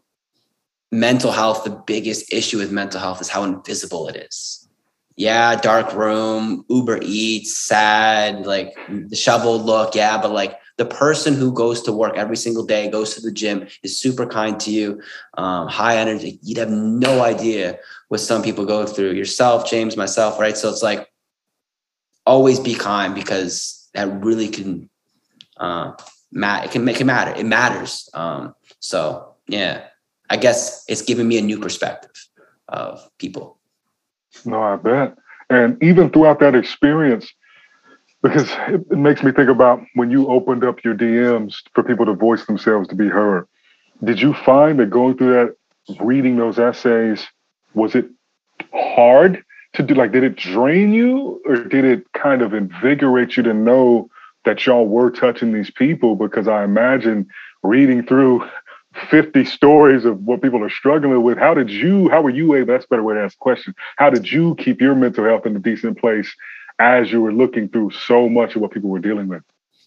mental health, the biggest issue with mental health is how invisible it is. Yeah, dark room, Uber Eats, sad, like the shovel look, yeah, but like the person who goes to work every single day, goes to the gym, is super kind to you, um, high energy. You'd have no idea what some people go through. Yourself, James, myself, right? So it's like always be kind because that really can uh, matter. It can make it matter. It matters. Um, so yeah, I guess it's given me a new perspective of people. No, I bet. And even throughout that experience, because it, it makes me think about when you opened up your DMs for people to voice themselves to be heard. Did you find that going through that, reading those essays, was it hard to do? Like, did it drain you, or did it kind of invigorate you to know that y'all were touching these people? Because I imagine reading through 50 stories of what people are struggling with. How did you, how were you able, that's a better way to ask the question. How did you keep your mental health in a decent place as you were looking through so much of what people were dealing with?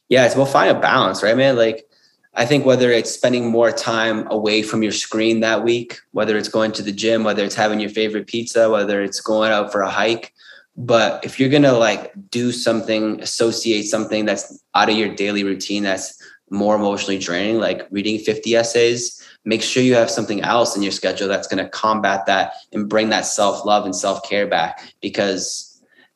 Yeah, it's about finding a balance, right, man? Like, I think whether it's spending more time away from your screen that week, whether it's going to the gym, whether it's having your favorite pizza, whether it's going out for a hike, but if you're gonna like do something, associate something that's out of your daily routine that's more emotionally draining, like reading 50 essays, make sure you have something else in your schedule that's going to combat that and bring that self love and self care back because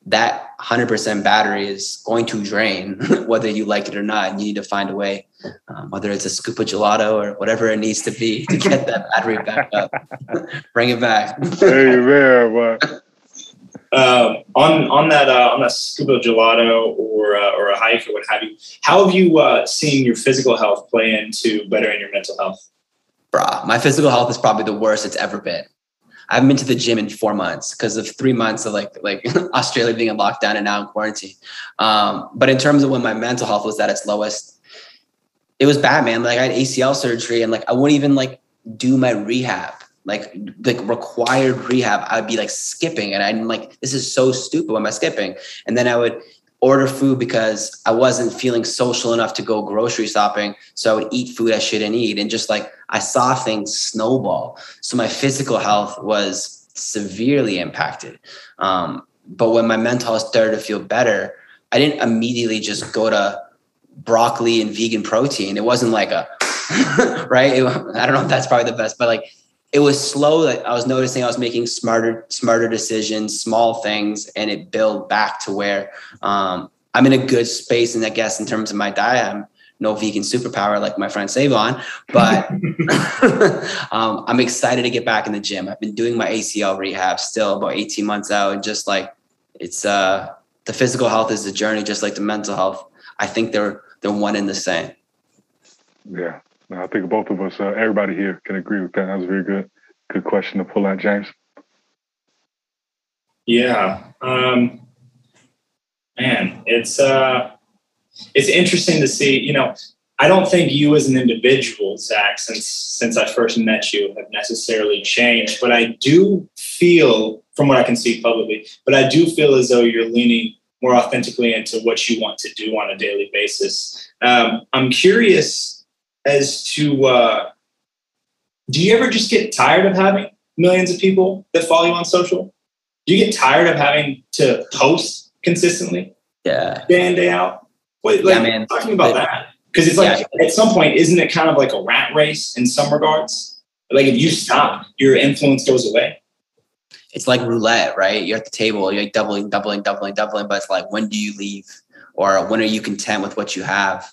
that 100% battery is going to drain whether you like it or not. And you need to find a way, um, whether it's a scoop of gelato or whatever it needs to be to get that battery back up. bring it back. hey, man, but um, on on that uh, on that scuba gelato or uh, or a hike or what have you, how have you uh, seen your physical health play into bettering your mental health? Bruh, my physical health is probably the worst it's ever been. I haven't been to the gym in four months because of three months of like like Australia being in lockdown and now in quarantine. Um, but in terms of when my mental health was at its lowest, it was bad, man. Like I had ACL surgery and like I wouldn't even like do my rehab like like required rehab, I'd be like skipping, and I'm like, this is so stupid. Why am I skipping? And then I would order food because I wasn't feeling social enough to go grocery shopping. So I would eat food I shouldn't eat, and just like I saw things snowball. So my physical health was severely impacted. Um, but when my mental health started to feel better, I didn't immediately just go to broccoli and vegan protein. It wasn't like a right. It, I don't know if that's probably the best, but like it was slow that I was noticing I was making smarter, smarter decisions, small things, and it built back to where um, I'm in a good space. And I guess in terms of my diet, I'm no vegan superpower like my friend Sae'Von, but um, I'm excited to get back in the gym. I've been doing my ACL rehab still about 18 months out, and just like it's uh, the physical health is a journey, just like the mental health. I think they're they're one and the same. Yeah, I think both of us, uh, everybody here can agree with that. That was a very good, good question to pull out, James. Yeah, um, man, it's uh, it's interesting to see. You know, I don't think you as an individual, Zach, since since I first met you, have necessarily changed. But I do feel, from what I can see publicly, but I do feel as though you're leaning more authentically into what you want to do on a daily basis. Um, I'm curious as to uh, do you ever just get tired of having millions of people that follow you on social? Do you get tired of having to post consistently? Yeah. Day in, day out? Wait, like, yeah, man. talking about but, that. Because it's like yeah. at some point, isn't it kind of like a rat race in some regards? Like if you stop, your influence goes away. It's like roulette, right? You're at the table, you're like doubling, doubling, doubling, doubling, but it's like when do you leave? Or when are you content with what you have?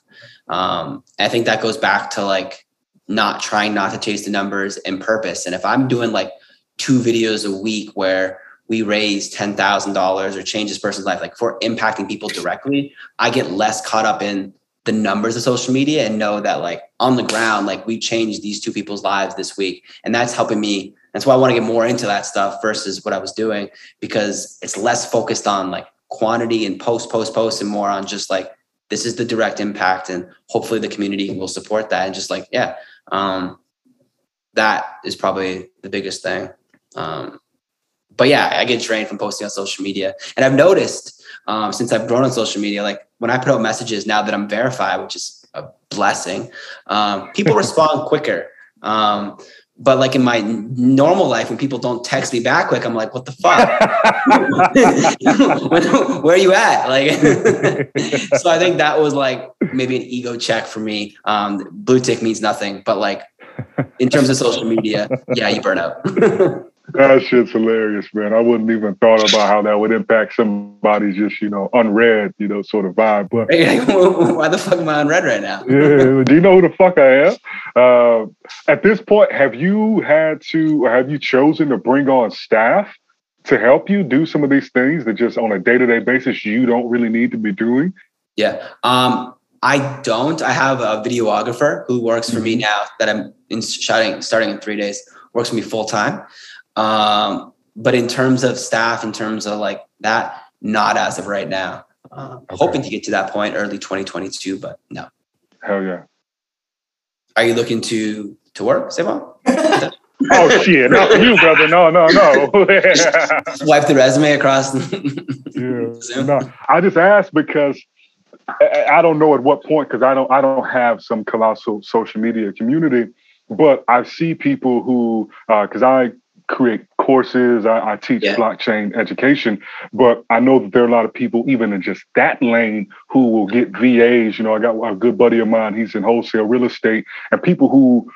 Um, I think that goes back to like not trying not to chase the numbers and purpose. And if I'm doing like two videos a week where we raise ten thousand dollars or change this person's life, like for impacting people directly, I get less caught up in the numbers of social media and know that like on the ground, like we changed these two people's lives this week. And that's helping me. That's why I want to get more into that stuff versus what I was doing because it's less focused on like quantity and post, post, post, and more on just like this is the direct impact and hopefully the community will support that and just like yeah um, that is probably the biggest thing. Um, but yeah i get drained from posting on social media. And i've noticed um, since i've grown on social media like when i put out messages now that i'm verified which is a blessing um, people respond quicker. Um, but like in my normal life, when people don't text me back quick, I'm like, what the fuck? Where are you at? Like, so I think that was like maybe an ego check for me. Um, blue tick means nothing, but like in terms of social media, yeah, you burn out. That shit's hilarious, man. I wouldn't even thought about how that would impact somebody's just, you know, unread, you know, sort of vibe. But why the fuck am I unread right now? yeah, do you know who the fuck I am? Uh, at this point, have you had to, have you chosen to bring on staff to help you do some of these things that just on a day to day basis you don't really need to be doing? Yeah. Um, I don't. I have a videographer who works for me mm-hmm. now that I'm in shooting starting in three days. Works for me full time. Um, but in terms of staff, in terms of like that, not as of right now. Uh, okay. Hoping to get to that point early 2022, but no. Hell yeah. Are you looking to to work, Sae'Von? oh shit, not for you, brother. No, no, no. Wipe the resume across. yeah, no. I just asked because I, I don't know at what point because I don't I don't have some colossal social media community, but I see people who because uh, I create courses. I, I teach yeah. blockchain education, but I know that there are a lot of people, even in just that lane, who will get mm-hmm. VAs. You know, I got a good buddy of mine. He's in wholesale real estate, and people who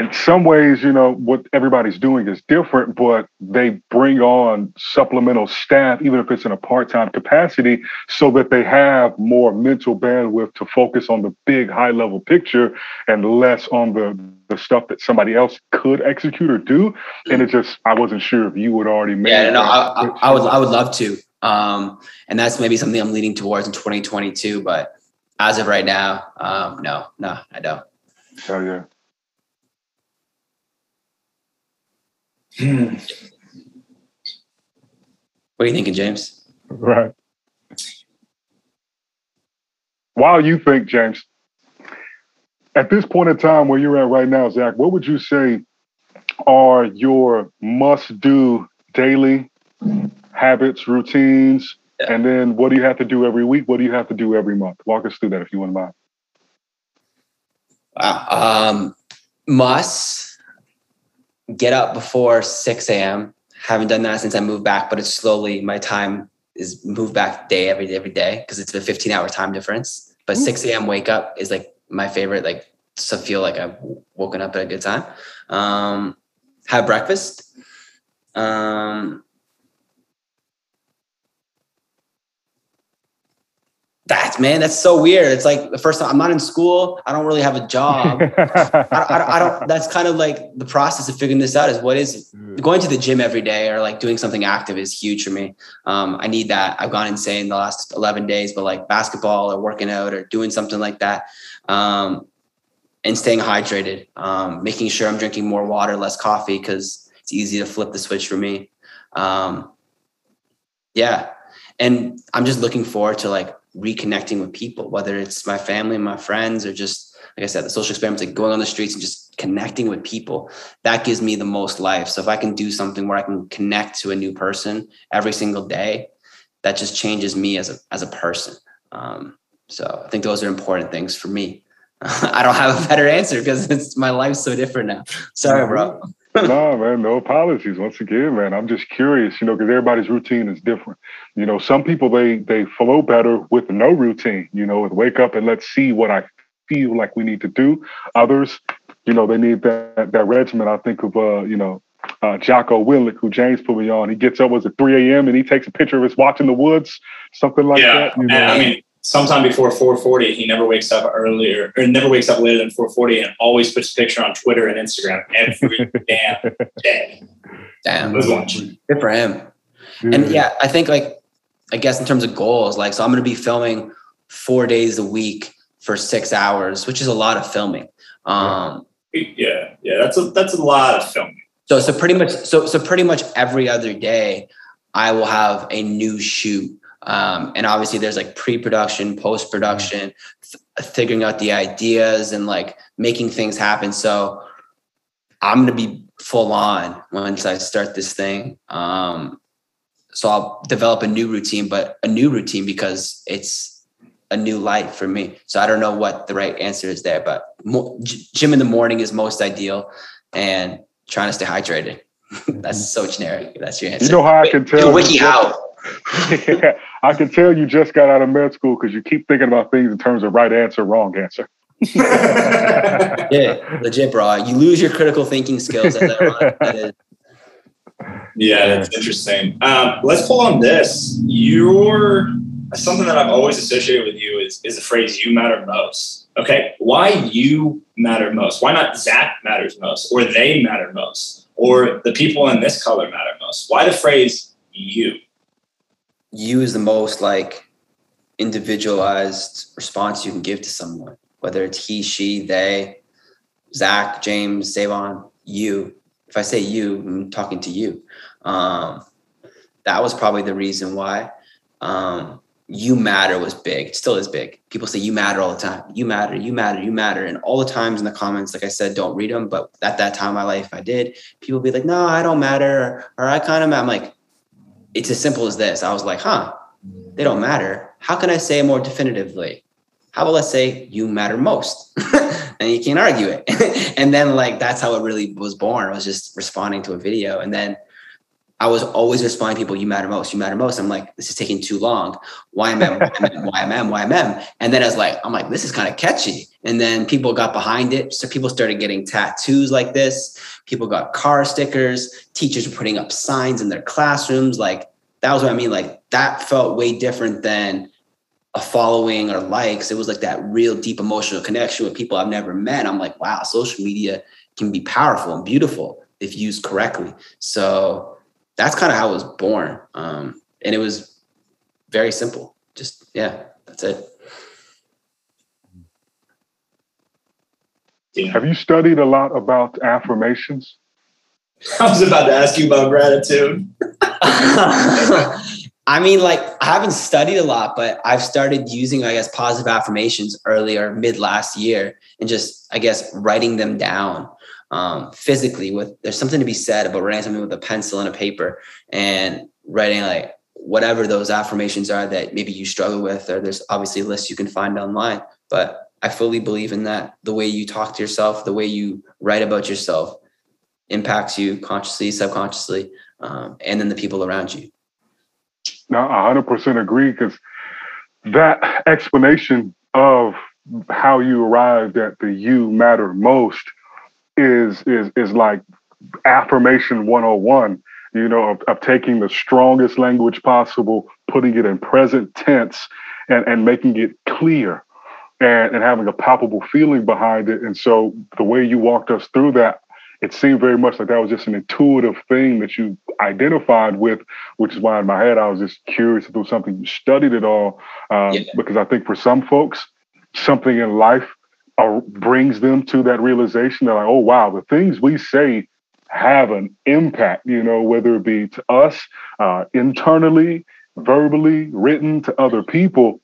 in some ways, you know, what everybody's doing is different, but they bring on supplemental staff, even if it's in a part time capacity, so that they have more mental bandwidth to focus on the big high level picture and less on the, the stuff that somebody else could execute or do. And it just, I wasn't sure if you would already make Yeah, no, I, I, I, would, I would love to. Um, and that's maybe something I'm leaning towards in 2022. But as of right now, um, no, no, I don't. Hell yeah. Hmm. What are you thinking, James? Right. While you think, James, at this point in time where you're at right now, Zach, what would you say are your must do daily habits, routines? Yeah. And then what do you have to do every week? What do you have to do every month? Walk us through that if you wouldn't mind. Wow. Um, must get up before 6 a.m. Haven't done that since I moved back, but it's slowly my time is moved back day every day, every day because it's a 15 hour time difference. But 6 a.m. wake up is like my favorite, like to feel like I've woken up at a good time. Um, have breakfast. Um, That man, that's so weird. It's like the first time I'm not in school. I don't really have a job. I, I, I, don't. That's kind of like the process of figuring this out. Is what is mm. going to the gym every day or like doing something active is huge for me. Um, I need that. I've gone insane the last 11 days, but like basketball or working out or doing something like that, um, and staying hydrated, um, making sure I'm drinking more water, less coffee because it's easy to flip the switch for me. Um, yeah, and I'm just looking forward to like reconnecting with people, whether it's my family, and my friends, or just like I said, the social experiments, like going on the streets and just connecting with people. That gives me the most life. So if I can do something where I can connect to a new person every single day, that just changes me as a as a person. Um, so I think those are important things for me. I don't have a better answer because it's my life's so different now. Sorry, bro no, man, no apologies. Once again, man, I'm just curious, you know, because everybody's routine is different. You know, some people they they flow better with no routine. You know, with wake up and let's see what I feel like we need to do. Others, you know, they need that that regimen. I think of uh, you know, uh, Jocko Willink, who James put me on. He gets up was at 3 a.m. and he takes a picture of us watching the woods, something like yeah, that. You know? I mean, sometime before 4:40. He never wakes up earlier, or never wakes up later than 4:40, and always puts a picture on Twitter and Instagram every damn day. Damn, good for him. And yeah, I think like I guess in terms of goals, like so I'm going to be filming four days a week for six hours, which is a lot of filming. Um, yeah, yeah, that's a that's a lot of filming. So so pretty much so so pretty much every other day, I will have a new shoot um, and obviously there's like pre-production post-production th- figuring out the ideas and like making things happen so i'm going to be full on once i start this thing um, so i'll develop a new routine but a new routine because it's a new life for me so i don't know what the right answer is there but mo- gym in the morning is most ideal and trying to stay hydrated. That's so generic. That's your answer. You know how I can tell. wiki out. Yeah, I can tell you just got out of med school because you keep thinking about things in terms of right answer, wrong answer. yeah, legit, bro. You lose your critical thinking skills. yeah, that's interesting. Um, let's pull on this. Your something that I've always associated with you is is the phrase "you matter most." Okay, why you matter most? Why not Zach matters most, or they matter most, or the people in this color matter most? Why the phrase "you"? Is the most like individualized response you can give to someone whether it's he, she, they, Zach, James, Sae'Von, you. If I say you, I'm talking to you. Um, that was probably the reason why um, you matter was big. It still is big. People say you matter all the time. You matter, you matter, you matter. And all the times in the comments, like I said, don't read them. But at that time in my life, I did. People be like, no, I don't matter. Or, or I kind of, I'm like, it's as simple as this. I was like, huh, they don't matter. How can I say more definitively? how about let's say you matter most and you can't argue it and then like that's how it really was born i was just responding to a video and then i was always responding people you matter most you matter most. I'm like this is taking too long. Ymm ymm ymm ymm and then i was like i'm like this is kind of catchy. And then people got behind it. So people started getting tattoos like this. People got car stickers. Teachers were putting up signs in their classrooms. Like that was what i mean. Like that felt way different than a following or likes. It was like that real deep emotional connection with people I've never met. I'm like, wow, social media can be powerful and beautiful if used correctly. So that's kind of how it was born. Um, and it was very simple. Just, yeah, that's it. Have you studied a lot about affirmations? I was about to ask you about gratitude. I mean, like I haven't studied a lot, but I've started using, I guess, positive affirmations earlier, mid last year, and just, I guess, writing them down um, physically. With there's something to be said about writing something with a pencil and a paper and writing like whatever those affirmations are that maybe you struggle with, or there's obviously lists you can find online. But I fully believe in that. The way you talk to yourself, the way you write about yourself, impacts you consciously, subconsciously, um, and then the people around you. Now, I 100% agree because that explanation of how you arrived at the you matter most is is is like affirmation 101 you know of, of taking the strongest language possible putting it in present tense and and making it clear and, and having a palpable feeling behind it and so the way you walked us through that it seemed very much like that was just an intuitive thing that you identified with, which is why in my head I was just curious if it was something you studied at all. Um, yeah. Because I think for some folks, something in life brings them to that realization. They're like, oh, wow, the things we say have an impact, you know, whether it be to us uh, internally, verbally, written to other people.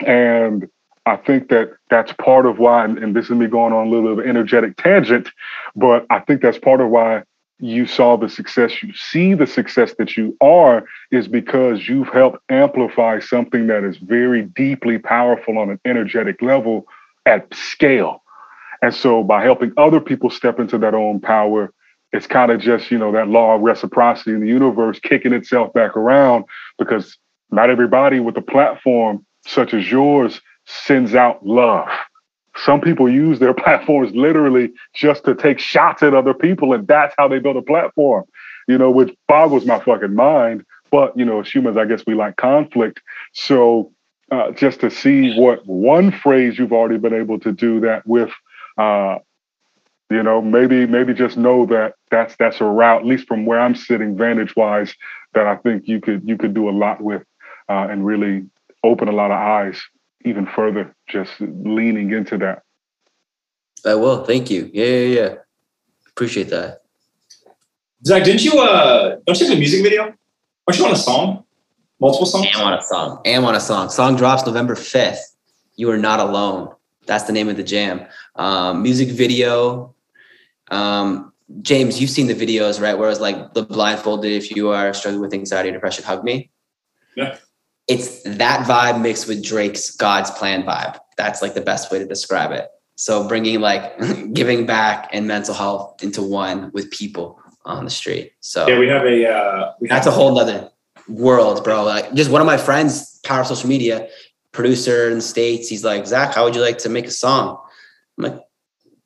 And I think that that's part of why, and this is me going on a little bit of an energetic tangent, but I think that's part of why you saw the success you see the success that you are is because you've helped amplify something that is very deeply powerful on an energetic level at scale. And so by helping other people step into that own power, it's kind of just, you know, that law of reciprocity in the universe kicking itself back around because not everybody with a platform such as yours sends out love. Some people use their platforms literally just to take shots at other people, and that's how they build a platform, you know, which boggles my fucking mind. But, you know, as humans, I guess we like conflict. So uh, just to see what one phrase you've already been able to do that with, uh, you know, maybe maybe just know that that's that's a route, at least from where I'm sitting, vantage wise, that I think you could you could do a lot with, uh, and really open a lot of eyes even further, just leaning into that. I will. Thank you. Yeah, yeah, yeah. Appreciate that. Zach, didn't you uh don't you have a music video? Aren't you on a song? Multiple songs? Am on a song. Am on a song. Song drops November 5th. You are not alone. That's the name of the jam. Um, music video. Um, James, you've seen the videos, right? Where it's like the blindfolded, if you are struggling with anxiety or depression, hug me. Yeah it's that vibe mixed with Drake's God's Plan vibe. That's like the best way to describe it. So bringing like giving back and mental health into one with people on the street. So yeah, we have a uh, we that's a whole nother world, bro. Like just one of my friends, power social media producer in the states. He's like, Zach, how would you like to make a song? I'm like,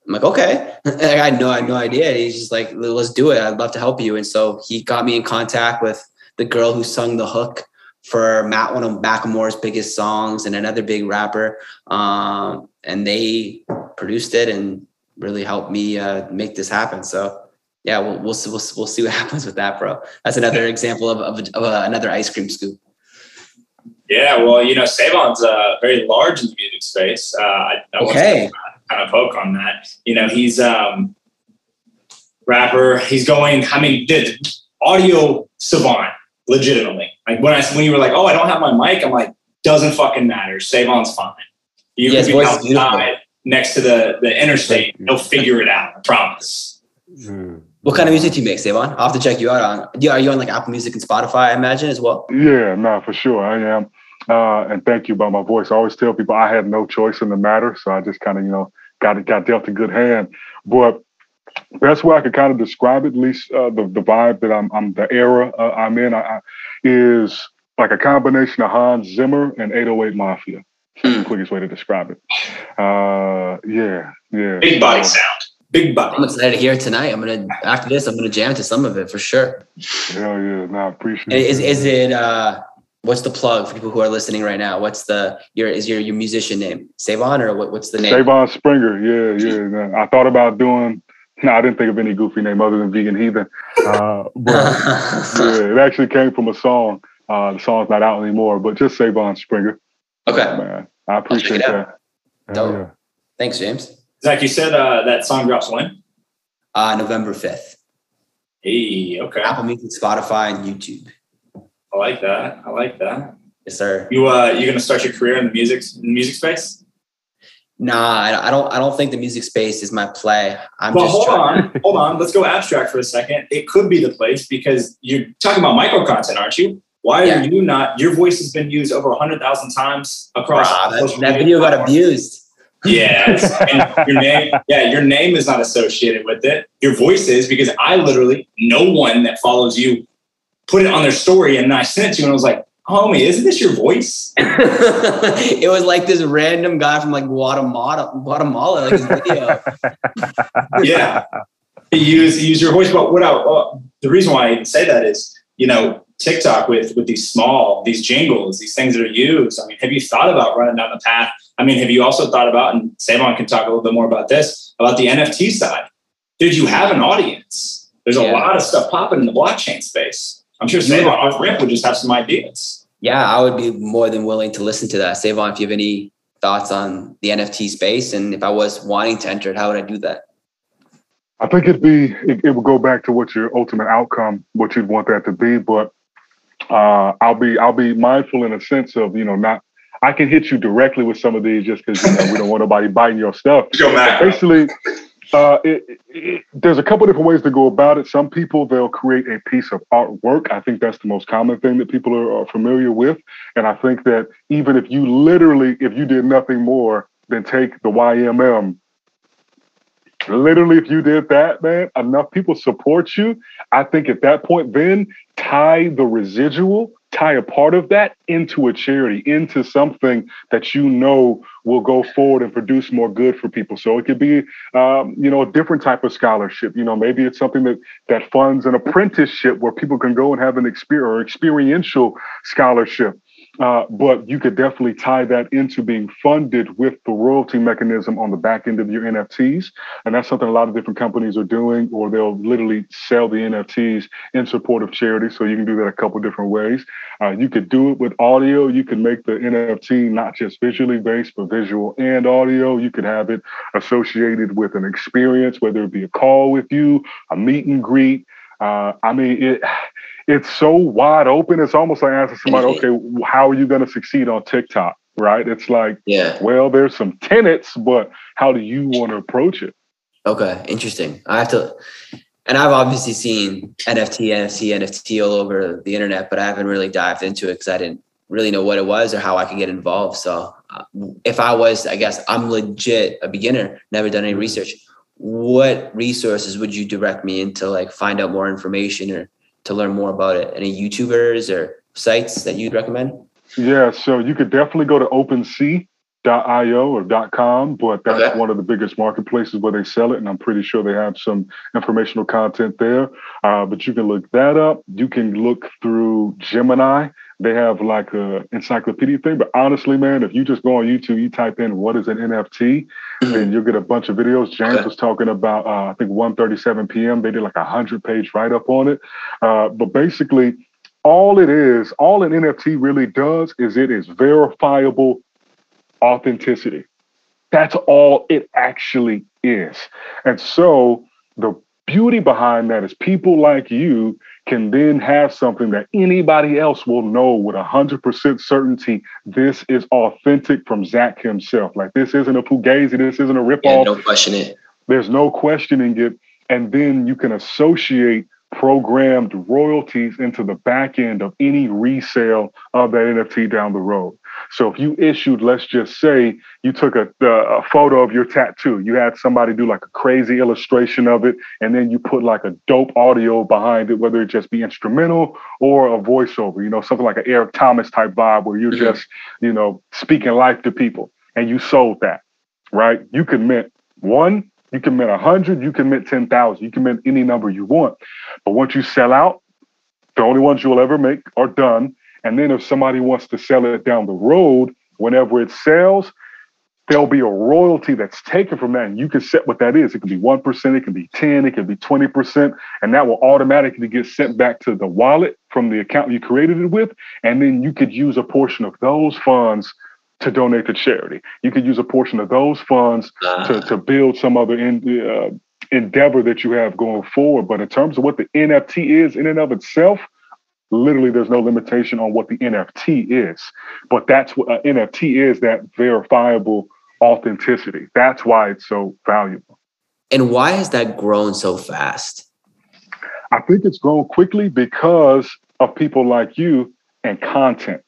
I'm like, okay. I had no, I had no idea. He's just like, let's do it. I'd love to help you. And so he got me in contact with the girl who sung the hook for Matt, one of Macklemore's biggest songs, and another big rapper. Um, and they produced it and really helped me uh, make this happen. So yeah, we'll, we'll, we'll, we'll see what happens with that, bro. That's another example of, of, of uh, another ice cream scoop. Yeah, well, you know, Sae'Von's uh, very large in the music space. Uh, I, I okay. Kind of poke on that. You know, he's um rapper. He's going. I mean, did audio savant legitimately. Like when I when you were like, oh, I don't have my mic. I'm like, doesn't fucking matter. Sae'Von's fine. You yes, can be outside next to the the interstate. He'll figure it out. I promise. Mm. What kind of music do you make, Sae'Von? I'll have to check you out on. Are you on like Apple Music and Spotify? I imagine as well. Yeah, no, for sure I am. Uh, and thank you about my voice. I always tell people I have no choice in the matter, so I just kind of you know got got dealt a good hand. But best way I could kind of describe it, at least uh, the the vibe that I'm, I'm the era uh, I'm in, I, I, is like a combination of Hans Zimmer and 808 Mafia. That's the hmm. quickest way to describe it. Uh, yeah, yeah. Big body sound. Big body. I'm excited to hear it tonight. I'm gonna after this, I'm gonna jam to some of it for sure. Hell yeah, no, I appreciate is, it. Is is it uh what's the plug for people who are listening right now? What's the your is your your musician name? Sae'Von or what, what's the name? Sae'Von Springer. Yeah, yeah. I thought about doing no, I didn't think of any goofy name other than Vegan Heathen. Uh, but yeah, it actually came from a song. Uh, the song's not out anymore, but just Sae'Von Springer. Okay. man, I appreciate that. Dope. Yeah. Thanks, James. Zach, you said uh, that song drops when? Uh, November 5th. Hey, okay. Apple Music, Spotify, and YouTube. I like that. I like that. Yes, sir. You uh, you gonna start your career in the music in the music space? Nah, I don't. I don't think the music space is my play. I'm well, just hold on, hold on. Let's go abstract for a second. It could be the place because you're talking about micro content, aren't you? Why yeah. are you not? Your voice has been used over hundred thousand times across. that, that video got abused. Yeah, your name. Yeah, your name is not associated with it. Your voice is because I literally no one that follows you put it on their story, and I sent it to you, and I was like, "Homie, isn't this your voice?" it was like this random guy from like Guatemala, Guatemala, like his video. yeah, use use your voice. But what I, uh, the reason why I even say that is, you know, TikTok with with these small these jingles, these things that are used. I mean, have you thought about running down the path? I mean, have you also thought about, and Sae'Von can talk a little bit more about this, about the NFT side? Did you have an audience? There's a yeah. lot of stuff popping in the blockchain space. I'm sure Sae'Von off rip would just have some ideas. Yeah, I would be more than willing to listen to that. Sae'Von, if you have any thoughts on the NFT space, and if I was wanting to enter it, how would I do that? I think it'd be it, it would go back to what your ultimate outcome, what you'd want that to be. But uh, I'll be I'll be mindful in a sense of you know not I can hit you directly with some of these just because you know we don't want nobody biting your stuff. Basically, uh, it, it, there's a couple different ways to go about it. Some people they'll create a piece of artwork. I think that's the most common thing that people are, are familiar with, and I think that even if you literally, if you did nothing more than take the YMM Literally, if you did that, man, enough people support you. I think at that point, then tie the residual, tie a part of that into a charity, into something that you know will go forward and produce more good for people. So it could be, um, you know, a different type of scholarship. You know, maybe it's something that that funds an apprenticeship where people can go and have an experience or experiential scholarship. Uh, but you could definitely tie that into being funded with the royalty mechanism on the back end of your NFTs. And that's something a lot of different companies are doing, or they'll literally sell the NFTs in support of charity. So you can do that a couple different ways. Uh, you could do it with audio. You can make the NFT not just visually based, but visual and audio. You could have it associated with an experience, whether it be a call with you, a meet and greet. Uh, I mean, it it's so wide open. It's almost like asking somebody, okay, how are you going to succeed on TikTok? Right? It's like, yeah, well, there's some tenets, but how do you want to approach it? Okay, interesting. I have to, and I've obviously seen NFT, NFT, NFT all over the internet, but I haven't really dived into it because I didn't really know what it was or how I could get involved. So uh, if I was, I guess I'm legit a beginner, never done any research. What resources would you direct me into like find out more information or to learn more about it? Any YouTubers or sites that you'd recommend? Yeah, so you could definitely go to OpenSea io or com but that's okay. one of the biggest marketplaces where they sell it and i'm pretty sure they have some informational content there uh, but you can look that up you can look through gemini they have like a encyclopedia thing but honestly man if you just go on youtube you type in what is an nft mm-hmm. then you'll get a bunch of videos james okay. was talking about uh, i think 137 p.m they did like a 100 page write-up on it uh, but basically all it is all an nft really does is it is verifiable authenticity. That's all it actually is. And so the beauty behind that is people like you can then have something that anybody else will know with 100% certainty this is authentic from Zach himself. Like this isn't a fugazi, this isn't a ripoff. Yeah, no question it. There's no questioning it. And then you can associate programmed royalties into the back end of any resale of that NFT down the road. So if you issued, let's just say you took a, a, photo of your tattoo, you had somebody do like a crazy illustration of it, and then you put like a dope audio behind it, whether it just be instrumental or a voiceover, you know, something like an Eric Thomas type vibe where you're mm-hmm. just, you know, speaking life to people, and you sold that, right? You can mint one, you can mint a hundred, you can mint ten thousand, you can mint any number you want, but once you sell out, the only ones you'll ever make are done and then if somebody wants to sell it down the road, whenever it sells, there'll be a royalty that's taken from that. And you can set what that is. It can be 1%, it can be 10, it can be 20%. And that will automatically get sent back to the wallet from the account you created it with. And then you could use a portion of those funds to donate to charity. You could use a portion of those funds uh, to, to build some other in, uh, endeavor that you have going forward. But in terms of what the NFT is in and of itself, literally there's no limitation on what the NFT is. But that's what an NFT is that verifiable authenticity. That's why it's so valuable. And why has that grown so fast? I think it's grown quickly because of people like you and content.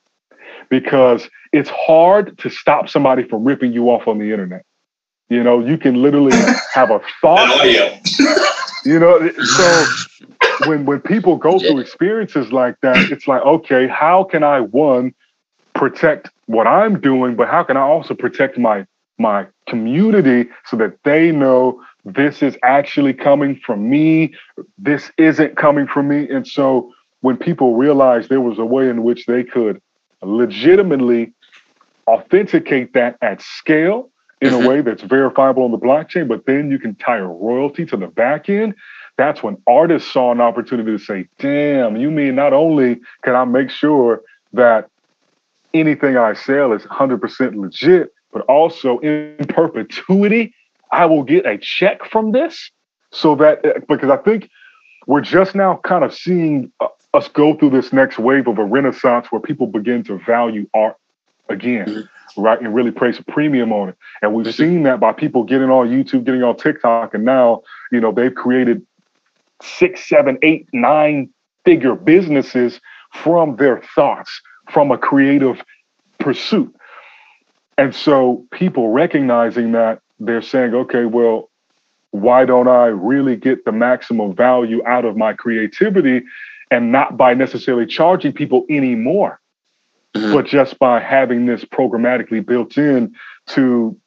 Because it's hard to stop somebody from ripping you off on the internet. You know, you can literally have a thought. you know, so when when people go through experiences like that, it's like, okay, how can I one protect what I'm doing, but how can I also protect my my community so that they know this is actually coming from me, this isn't coming from me. And so when people realized there was a way in which they could legitimately authenticate that at scale in mm-hmm. a way that's verifiable on the blockchain, but then you can tie a royalty to the back end that's when artists saw an opportunity to say, damn, you mean not only can I make sure that anything I sell is 100% legit, but also in perpetuity, I will get a check from this. So that, because I think we're just now kind of seeing us go through this next wave of a renaissance where people begin to value art again. Mm-hmm right? And really place a premium on it. And we've seen that by people getting on YouTube, getting on TikTok, and now, you know, they've created six, seven, eight, nine figure businesses from their thoughts, from a creative pursuit. And so people recognizing that they're saying, okay, well, why don't I really get the maximum value out of my creativity and not by necessarily charging people anymore, mm-hmm. but just by having this programmatically built in to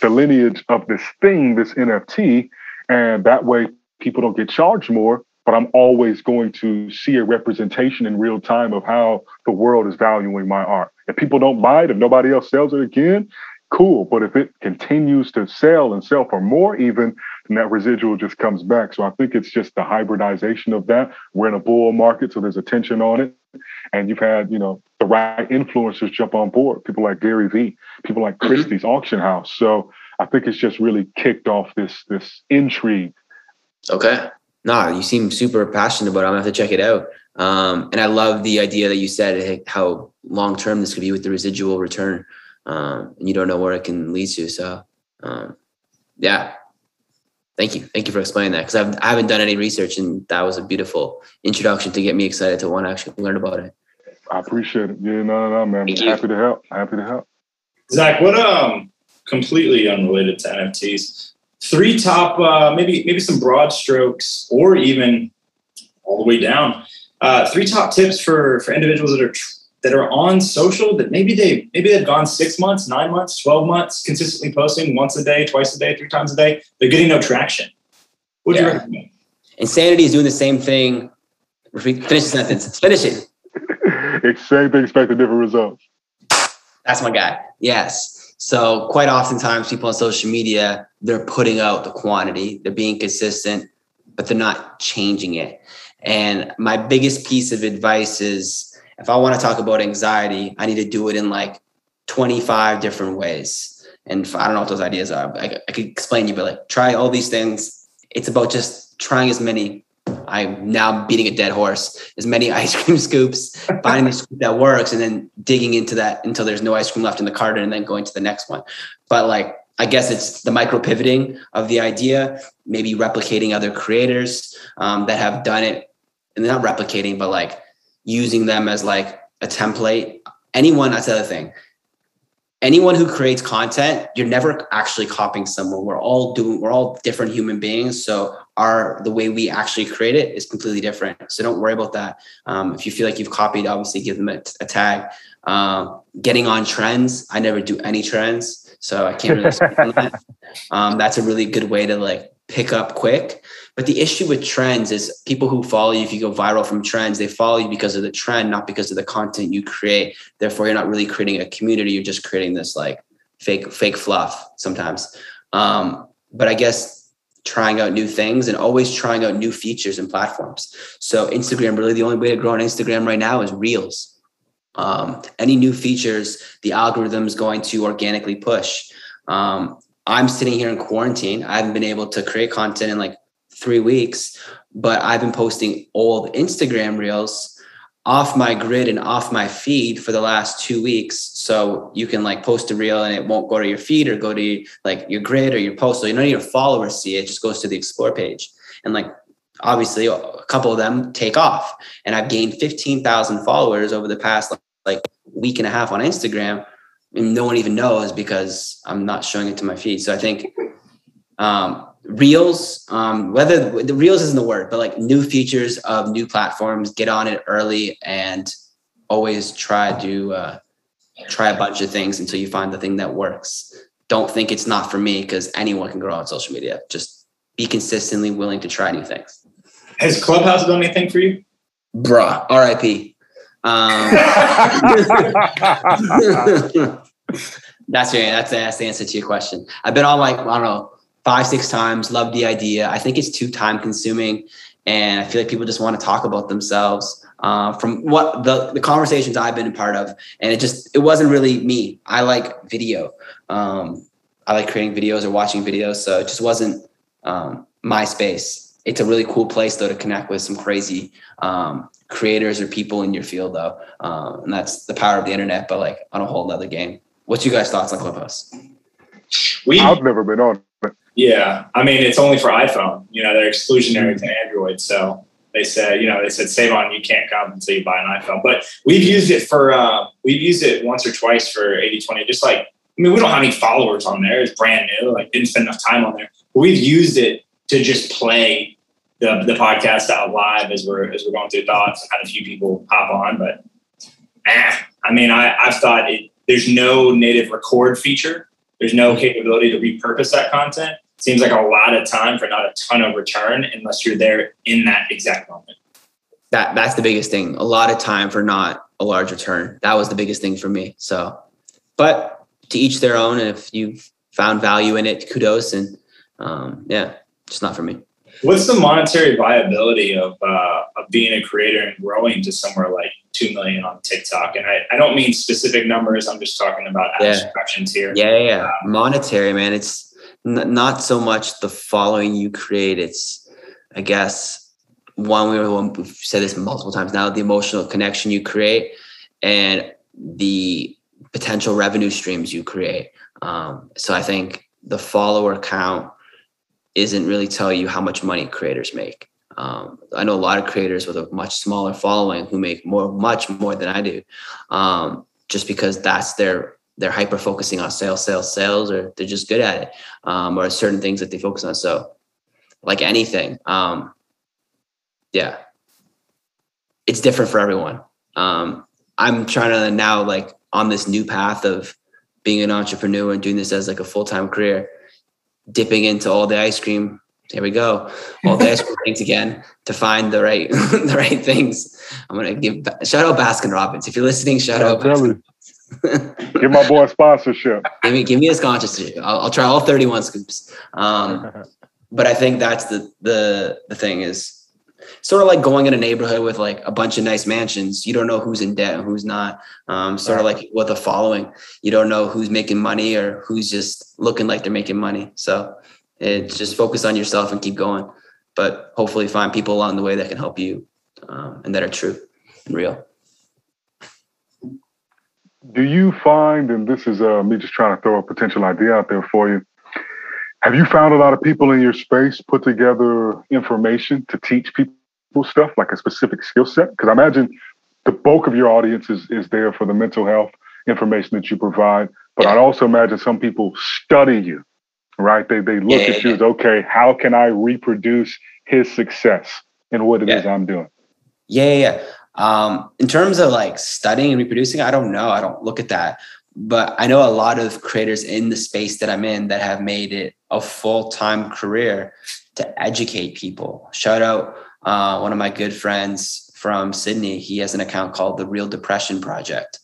the lineage of this thing, this NFT. And that way people don't get charged more, but I'm always going to see a representation in real time of how the world is valuing my art. If people don't buy it, if nobody else sells it again, cool. But if it continues to sell and sell for more, even, then that residual just comes back. So I think it's just the hybridization of that. We're in a bull market, so there's attention on it. And you've had, you know, the right influencers jump on board, people like Gary Vee, people like mm-hmm. Christie's mm-hmm. auction house. So I think it's just really kicked off this this intrigue Okay. Nah, you seem super passionate about it. I'm gonna have to check it out. Um, and I love the idea that you said how long term this could be with the residual return. Um, and you don't know where it can lead to. So, um, yeah, thank you, thank you for explaining that because I haven't done any research, and that was a beautiful introduction to get me excited to want to actually learn about it. I appreciate it. Yeah, no, no, no, man. Thank Happy you. to help. Happy to help. Zach, what um completely unrelated to NFTs. Three top, uh, maybe maybe some broad strokes, or even all the way down. Uh, three top tips for for individuals that are tr- that are on social that maybe they maybe they've gone six months, nine months, twelve months, consistently posting once a day, twice a day, three times a day. They're getting no traction. What do yeah. you recommend? Insanity is doing the same thing. Finish the sentence. Finish it. It's same thing, expecting different results. That's my guy. Yes. So quite oftentimes people on social media, they're putting out the quantity, they're being consistent, but they're not changing it. And my biggest piece of advice is if I want to talk about anxiety, I need to do it in like 25 different ways. And I don't know what those ideas are. I, I could explain you, but like try all these things. It's about just trying as many I'm now beating a dead horse. As many ice cream scoops, finding the scoop that works, and then digging into that until there's no ice cream left in the carton, and then going to the next one. But like, I guess it's the micro pivoting of the idea, maybe replicating other creators um, that have done it, and not replicating, but like using them as like a template. Anyone, that's the other thing. Anyone who creates content you're never actually copying someone. We're all doing we're all different human beings so our the way we actually create it is completely different. So don't worry about that. Um, if you feel like you've copied obviously give them a, a tag. Um, getting on trends i never do any trends so i can't really that. Um, that's a really good way to like pick up quick but the issue with trends is people who follow you, if you go viral from trends, they follow you because of the trend, not because of the content you create. Therefore, you're not really creating a community. You're just creating this like fake, fake fluff sometimes. Um, but I guess trying out new things and always trying out new features and platforms. So Instagram, really the only way to grow on Instagram right now is reels. Um, any new features, the algorithm is going to organically push. Um, I'm sitting here in quarantine. I haven't been able to create content in like three weeks, but I've been posting old Instagram reels off my grid and off my feed for the last two weeks. So you can like post a reel and it won't go to your feed or go to like your grid or your post. So none of your followers see it, it just goes to the explore page. And like obviously a couple of them take off. And I've gained 15,000 followers over the past like week and a half on Instagram. And no one even knows because I'm not showing it to my feed. So I think um, reels um, whether the reels isn't the word but like new features of new platforms get on it early and always try to uh, try a bunch of things until you find the thing that works. Don't think it's not for me because anyone can grow on social media. Just be consistently willing to try new things. Has clubhouse done anything for you? Bruh rip um, that's your that's, that's the answer to your question i've been on like i don't know five, six times, Love the idea. I think it's too time consuming. And I feel like people just want to talk about themselves uh, from what the, the conversations I've been a part of. And it just, it wasn't really me. I like video. Um, I like creating videos or watching videos. So it just wasn't um, my space. It's a really cool place though to connect with some crazy um, creators or people in your field though. Um, and that's the power of the internet, but like on a whole other game. What's you guys' thoughts on Clubhouse? We, I've never been on yeah, I mean it's only for iPhone. You know, they're exclusionary to Android, so they said, you know, they said Sae'Von you can't come until you buy an iPhone. But we've used it for uh, we've used it once or twice for 80-20. Just like I mean, we don't have any followers on there. It's brand new. Like didn't spend enough time on there. But we've used it to just play the the podcast out live as we're as we're going through thoughts. Had a few people hop on, but eh, I mean, I I've thought it, there's no native record feature. There's no capability to repurpose that content seems like a lot of time for not a ton of return unless you're there in that exact moment. That that's the biggest thing. A lot of time for not a large return. That was the biggest thing for me. So, but to each their own. And if you've found value in it, kudos. And um, yeah, just not for me. What's the monetary viability of uh, of being a creator and growing to somewhere like two million on TikTok? And I, I don't mean specific numbers. I'm just talking about abstractions yeah. here. Yeah, yeah, yeah. Um, monetary, man. It's n- not so much the following you create. It's, I guess, one we have said this multiple times now: the emotional connection you create and the potential revenue streams you create. Um, so I think the follower count isn't really tell you how much money creators make. Um, I know a lot of creators with a much smaller following who make more, much more than I do, um, just because that's their they're hyper focusing on sales, sales, sales, or they're just good at it, um, or certain things that they focus on. So, like anything, um, yeah, it's different for everyone. Um, I'm trying to now like on this new path of being an entrepreneur and doing this as like a full time career, dipping into all the ice cream. Here we go, all the ice cream things again to find the right the right things. I'm gonna give shout out Baskin Robbins. If you're listening, shout out. Baskin give my boy a sponsorship. give me give me a sponsorship. I'll, I'll try all 31 scoops. Um, but I think that's the the the thing is sort of like going in a neighborhood with like a bunch of nice mansions. You don't know who's in debt who's not. Um, sort of like with the following, you don't know who's making money or who's just looking like they're making money. So it's just focus on yourself and keep going. But hopefully, find people along the way that can help you um, and that are true and real do you find, and this is uh, me just trying to throw a potential idea out there for you, have you found a lot of people in your space put together information to teach people stuff, like a specific skill set? Because I imagine the bulk of your audience is, is there for the mental health information that you provide. But I'd also imagine some people study you, right? They, they look yeah, at you yeah. as, okay, how can I reproduce his success in what it yeah. is I'm doing? Yeah, yeah. Um, in terms of like studying and reproducing, I don't know. I don't look at that. But I know a lot of creators in the space that I'm in that have made it a full time career to educate people. Shout out uh, one of my good friends from Sydney. He has an account called the Real Depression Project.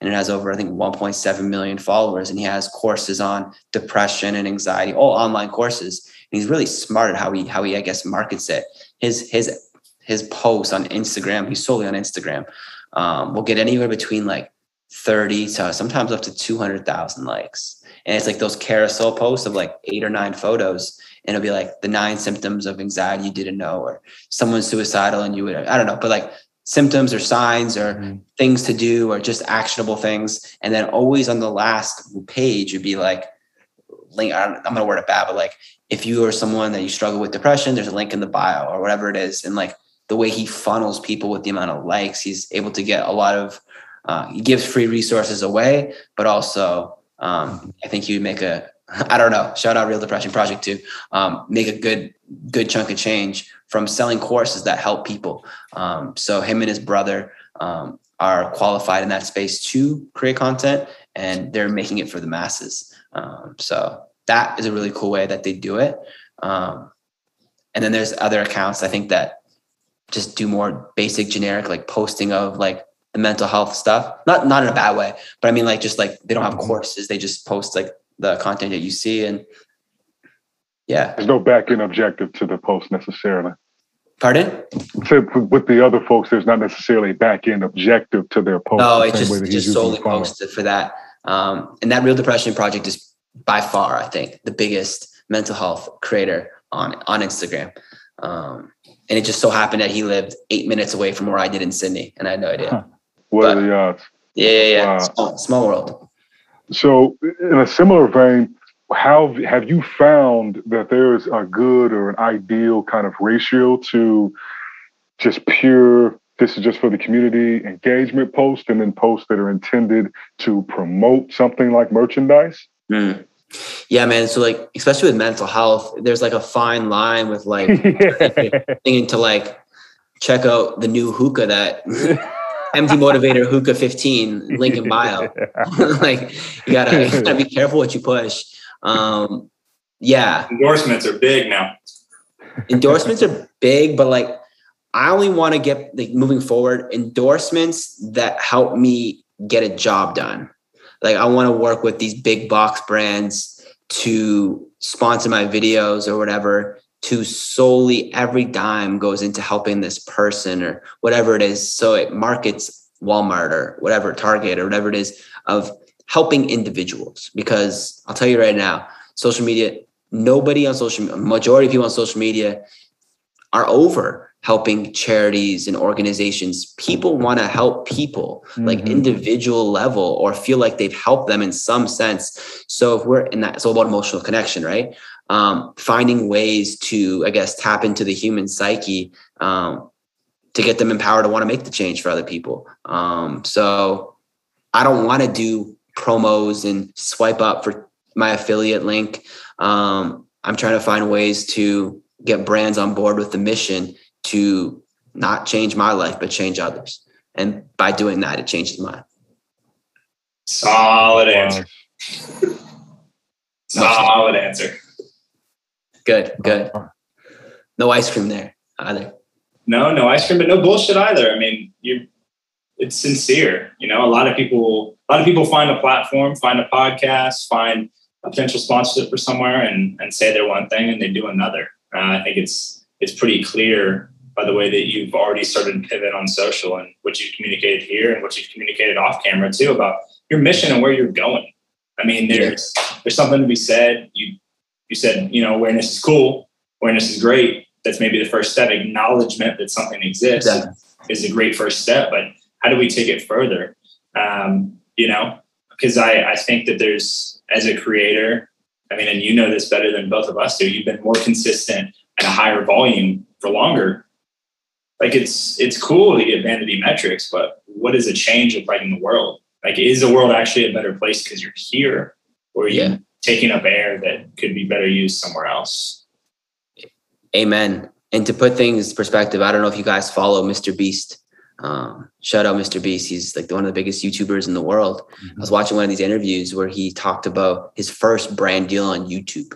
And it has over, I think, 1.7 million followers. And he has courses on depression and anxiety, all online courses. And he's really smart at how he, how he, I guess, markets it. His, his his posts on Instagram, he's solely on Instagram, um, will get anywhere between like 30 to sometimes up to 200,000 likes. And it's like those carousel posts of like eight or nine photos. And it'll be like the nine symptoms of anxiety you didn't know, or someone's suicidal and you would, I don't know, but like symptoms or signs or mm-hmm. things to do or just actionable things. And then always on the last page you'd be like, link, I'm going to word it bad, but like, if you are someone that you struggle with depression, there's a link in the bio or whatever it is. And like, the way he funnels people with the amount of likes, he's able to get a lot of. Uh, he gives free resources away, but also um, I think he would make a. I don't know. Shout out Real Depression Project too. Um, make a good good chunk of change from selling courses that help people. Um, so him and his brother um, are qualified in that space to create content, and they're making it for the masses. Um, so that is a really cool way that they do it. Um, and then there's other accounts I think that just do more basic generic like posting of like the mental health stuff not not in a bad way but i mean like just like they don't have courses they just post like the content that you see and yeah there's no back end objective to the post necessarily pardon so with the other folks there's not necessarily a back end objective to their post no it's just, just solely posted for that um, and that real depression project is by far i think the biggest mental health creator on on instagram um, and it just so happened that he lived eight minutes away from where I did in Sydney, and I had no idea. Huh. What but, are the odds? Yeah, yeah, yeah. Wow. Small, small world. So, in a similar vein, how have you found that there is a good or an ideal kind of ratio to just pure this is just for the community engagement post and then posts that are intended to promote something like merchandise? Mm. Yeah, man. So like, especially with mental health, there's like a fine line with like thinking to like check out the new hookah that MD Motivator Hookah 15 link in bio. like you gotta, you gotta be careful what you push. Um, yeah. Endorsements are big now. Endorsements are big, but like I only want to get like moving forward endorsements that help me get a job done like I want to work with these big box brands to sponsor my videos or whatever to solely every dime goes into helping this person or whatever it is so it markets Walmart or whatever Target or whatever it is of helping individuals because I'll tell you right now social media nobody on social media, majority of people on social media are over helping charities and organizations. People want to help people mm-hmm. like individual level or feel like they've helped them in some sense. So if we're in that, it's all about emotional connection, right? Um, finding ways to, I guess, tap into the human psyche um, to get them empowered to want to make the change for other people. Um, so I don't want to do promos and swipe up for my affiliate link. Um, I'm trying to find ways to get brands on board with the mission to not change my life, but change others. And by doing that, it changes mine. Solid answer. Solid answer. Good, good. No ice cream there either. No, no ice cream, but no bullshit either. I mean, you it's sincere. You know, a lot of people a lot of people find a platform, find a podcast, find a potential sponsorship for somewhere and and say they're one thing and they do another. Uh, I think it's it's pretty clear by the way that you've already started to pivot on social and what you've communicated here and what you've communicated off camera too about your mission and where you're going. I mean, there's there's something to be said. You you said you know awareness is cool, awareness is great. That's maybe the first step. Acknowledgement that something exists is a great first step. But how do we take it further? Um, you know, because I I think that there's as a creator. I mean, and you know this better than both of us do. You've been more consistent at a higher volume for longer. Like it's it's cool to get vanity metrics, but what does a change look like in the world? Like, is the world actually a better place because you're here, or you yeah. Taking up air that could be better used somewhere else? Amen. And to put things in perspective, I don't know if you guys follow Mr. Beast. Um, shout out Mr. Beast. He's like one of the biggest YouTubers in the world. Mm-hmm. I was watching one of these interviews where he talked about his first brand deal on YouTube.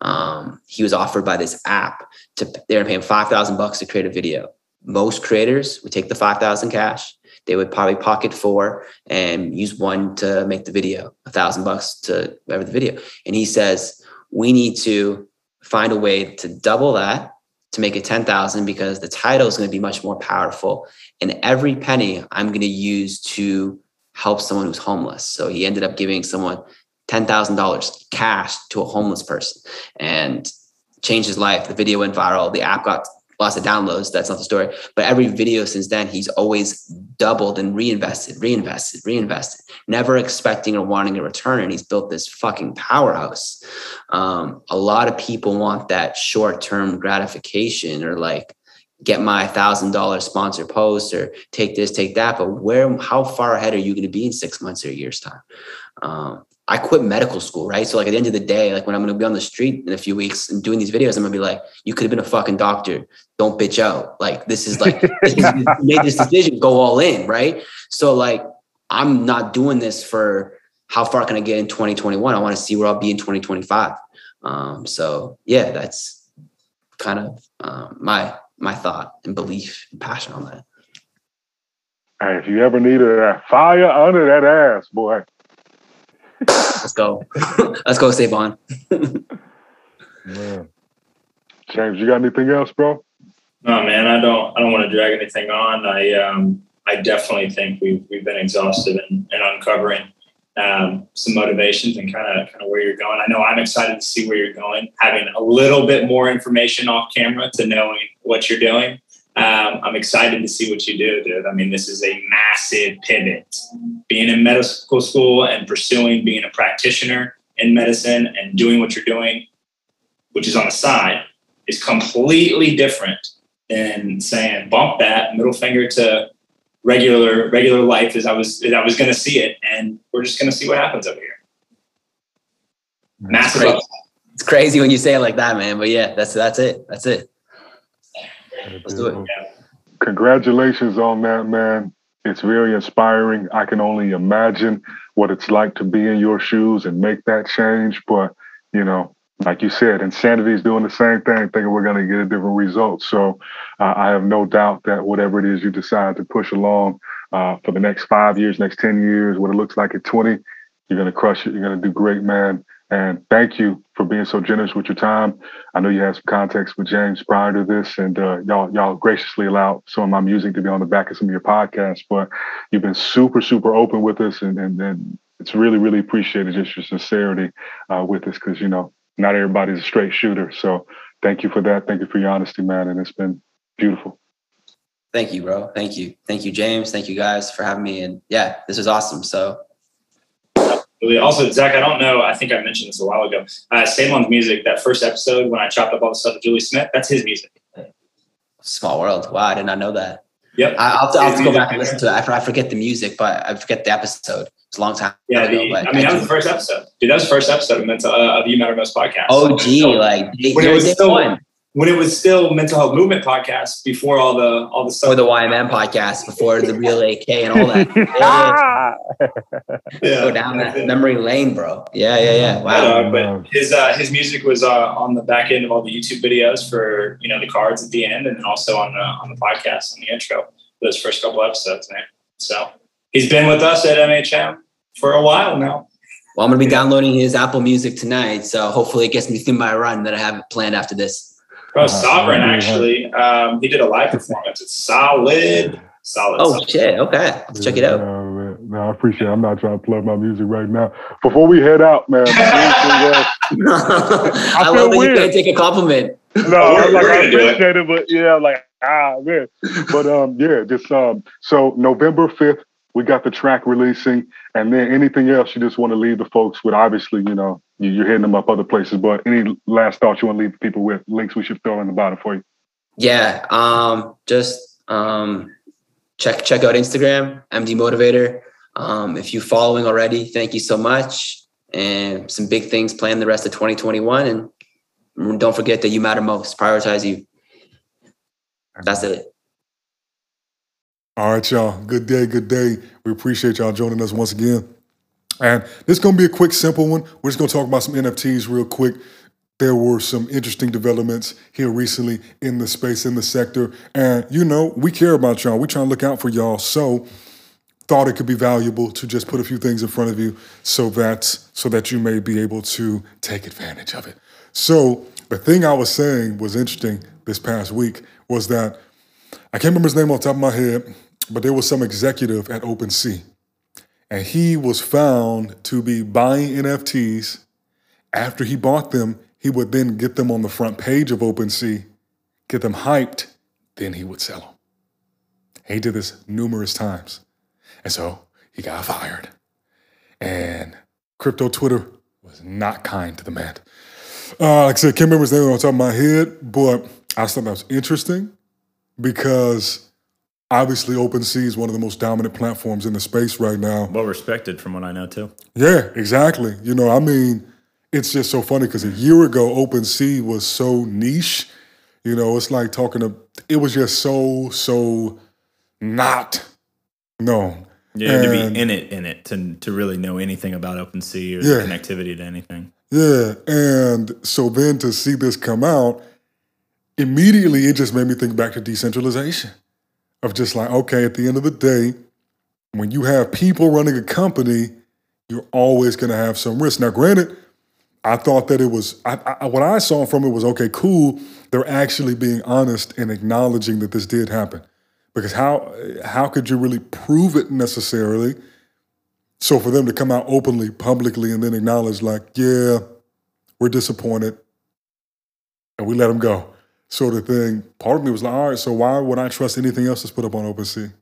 Um, he was offered by this app to they were paying five thousand bucks to create a video. Most creators would take the five thousand cash, they would probably pocket four and use one to make the video, a thousand bucks to whatever the video. And he says, we need to find a way to double that to make it 10,000 because the title is going to be much more powerful. And every penny I'm going to use to help someone who's homeless. So he ended up giving someone $10,000 cash to a homeless person and changed his life. The video went viral. The app got lots of downloads. That's not the story. But every video since then, he's always doubled and reinvested, reinvested, reinvested, never expecting or wanting a return. And he's built this fucking powerhouse. Um, a lot of people want that short term gratification or like, get my thousand dollar sponsor post or take this, take that. But where, how far ahead are you going to be in six months or a year's time? Um, I quit medical school, right? So like at the end of the day, like when I'm gonna be on the street in a few weeks and doing these videos, I'm gonna be like, you could have been a fucking doctor. Don't bitch out. Like this is like this is, you made this decision, go all in, right? So like I'm not doing this for how far can I get in 2021? I want to see where I'll be in 2025. Um, so yeah, that's kind of um, my my thought and belief and passion on that. Hey, if you ever needed that fire under that ass, boy, Let's go. Let's go, Sae'Von. man. James, you got anything else, bro? No, man, I don't. I don't want to drag anything on. I um, I definitely think we've we've been exhaustive in, in uncovering um, some motivations and kind of kind of where you're going. I know I'm excited to see where you're going. Having a little bit more information off camera to knowing what you're doing um, I'm excited to see what you do, dude. I mean, this is a massive pivot. Being in medical school and pursuing being a practitioner in medicine and doing what you're doing, which is on the side, is completely different than saying bump that middle finger to regular regular life as I was as I was going to see it, and we're just going to see what happens over here. Massive. It's crazy. it's crazy when you say it like that, man. But yeah, that's that's it. That's it. Let's do it. Congratulations on that, man. It's very inspiring. I can only imagine what it's like to be in your shoes and make that change. But, you know, like you said, insanity is doing the same thing, thinking we're going to get a different result. So uh, I have no doubt that whatever it is you decide to push along uh, for the next five years, next 10 years, what it looks like at 20, you're going to crush it. You're going to do great, man. And thank you for being so generous with your time. I know you had some context with James prior to this, and uh, y'all y'all graciously allowed some of my music to be on the back of some of your podcasts. But you've been super super open with us, and and, and it's really really appreciated just your sincerity uh, with us because you know not everybody's a straight shooter. So thank you for that. Thank you for your honesty, man, and it's been beautiful. Thank you, bro. Thank you. Thank you, James. Thank you guys for having me. And yeah, this was awesome. So Also, Zach, I don't know. I think I mentioned this a while ago. Uh, Sae'Von's music, that first episode when I chopped up all the stuff with Julie Smith, that's his music. Small world. Wow, I did not know that. Yep. I, will have to, I'll have to go back and listen to it. I forget the music, but I forget the episode. It's a long time. Yeah, ago, the, I mean, that was the first episode. Dude, that was the first episode of, mental, uh, of You Matter Most podcast. Oh, gee, so, like when it was still one when it was still mental health movement podcast before all the all the stuff. Or the YMM podcast before the real AK and all that. yeah. Go down that memory lane, bro. Yeah, yeah, yeah. Wow. But, uh, but his uh, his music was uh, on the back end of all the YouTube videos for you know the cards at the end, and then also on the on the podcast on the intro. Those first couple episodes, man. So he's been with us at MHM for a while now. Well, I'm gonna be downloading his Apple Music tonight, so hopefully it gets me through my run that I have planned after this. Bro, Sae'Von actually, um, he did a live performance. It's solid, solid. Oh solid. shit! Okay, let's check it out. No, no, I appreciate. it. I'm not trying to plug my music right now. Before we head out, man. I, I love that weird. you can't take a compliment. No, we're, like, I appreciate it. it, but yeah, like ah man. But um, yeah, just um, so November fifth, we got the track releasing, and then anything else you just want to leave the folks with. Obviously, you know, you're hitting them up other places, but any last thoughts you want to leave people with? Links we should throw in the bottom for you. Yeah, um, just um, check check out Instagram, MD Motivator. Um, if you're following already, thank you so much. And some big things planned the rest of 2021. And don't forget that you matter most. Prioritize you. That's it. All right, y'all. Good day, good day. We appreciate y'all joining us once again. And this is going to be a quick, simple one. We're just going to talk about some NFTs real quick. There were some interesting developments here recently in the space, in the sector. And, you know, we care about y'all. We're trying to look out for y'all. So, thought it could be valuable to just put a few things in front of you so that so that you may be able to take advantage of it. So the thing I was saying was interesting this past week was that I can't remember his name off the top of my head, but there was some executive at OpenSea, and he was found to be buying NFTs. After he bought them, he would then get them on the front page of OpenSea, get them hyped, then he would sell them. He did this numerous times. And so he got fired. And crypto Twitter was not kind to the man. Uh, like I said, can't remember his name on top of my head, but I thought that was interesting because obviously OpenSea is one of the most dominant platforms in the space right now. Well respected from what I know too. Yeah, exactly. You know, I mean, it's just so funny because a year ago OpenSea was so niche. You know, it's like talking to it was just so, so not known. Yeah, and, to be in it, in it, to to really know anything about OpenSea or yeah, connectivity to anything. Yeah, and so then to see this come out, immediately it just made me think back to decentralization of just like, okay, at the end of the day, when you have people running a company, you're always going to have some risk. Now, granted, I thought that it was, I, I, what I saw from it was, okay, cool. They're actually being honest and acknowledging that this did happen. Because how, how could you really prove it necessarily? So for them to come out openly, publicly, and then acknowledge, like, yeah, we're disappointed, and we let them go sort of thing. Part of me was like, all right, so why would I trust anything else that's put up on OpenSea?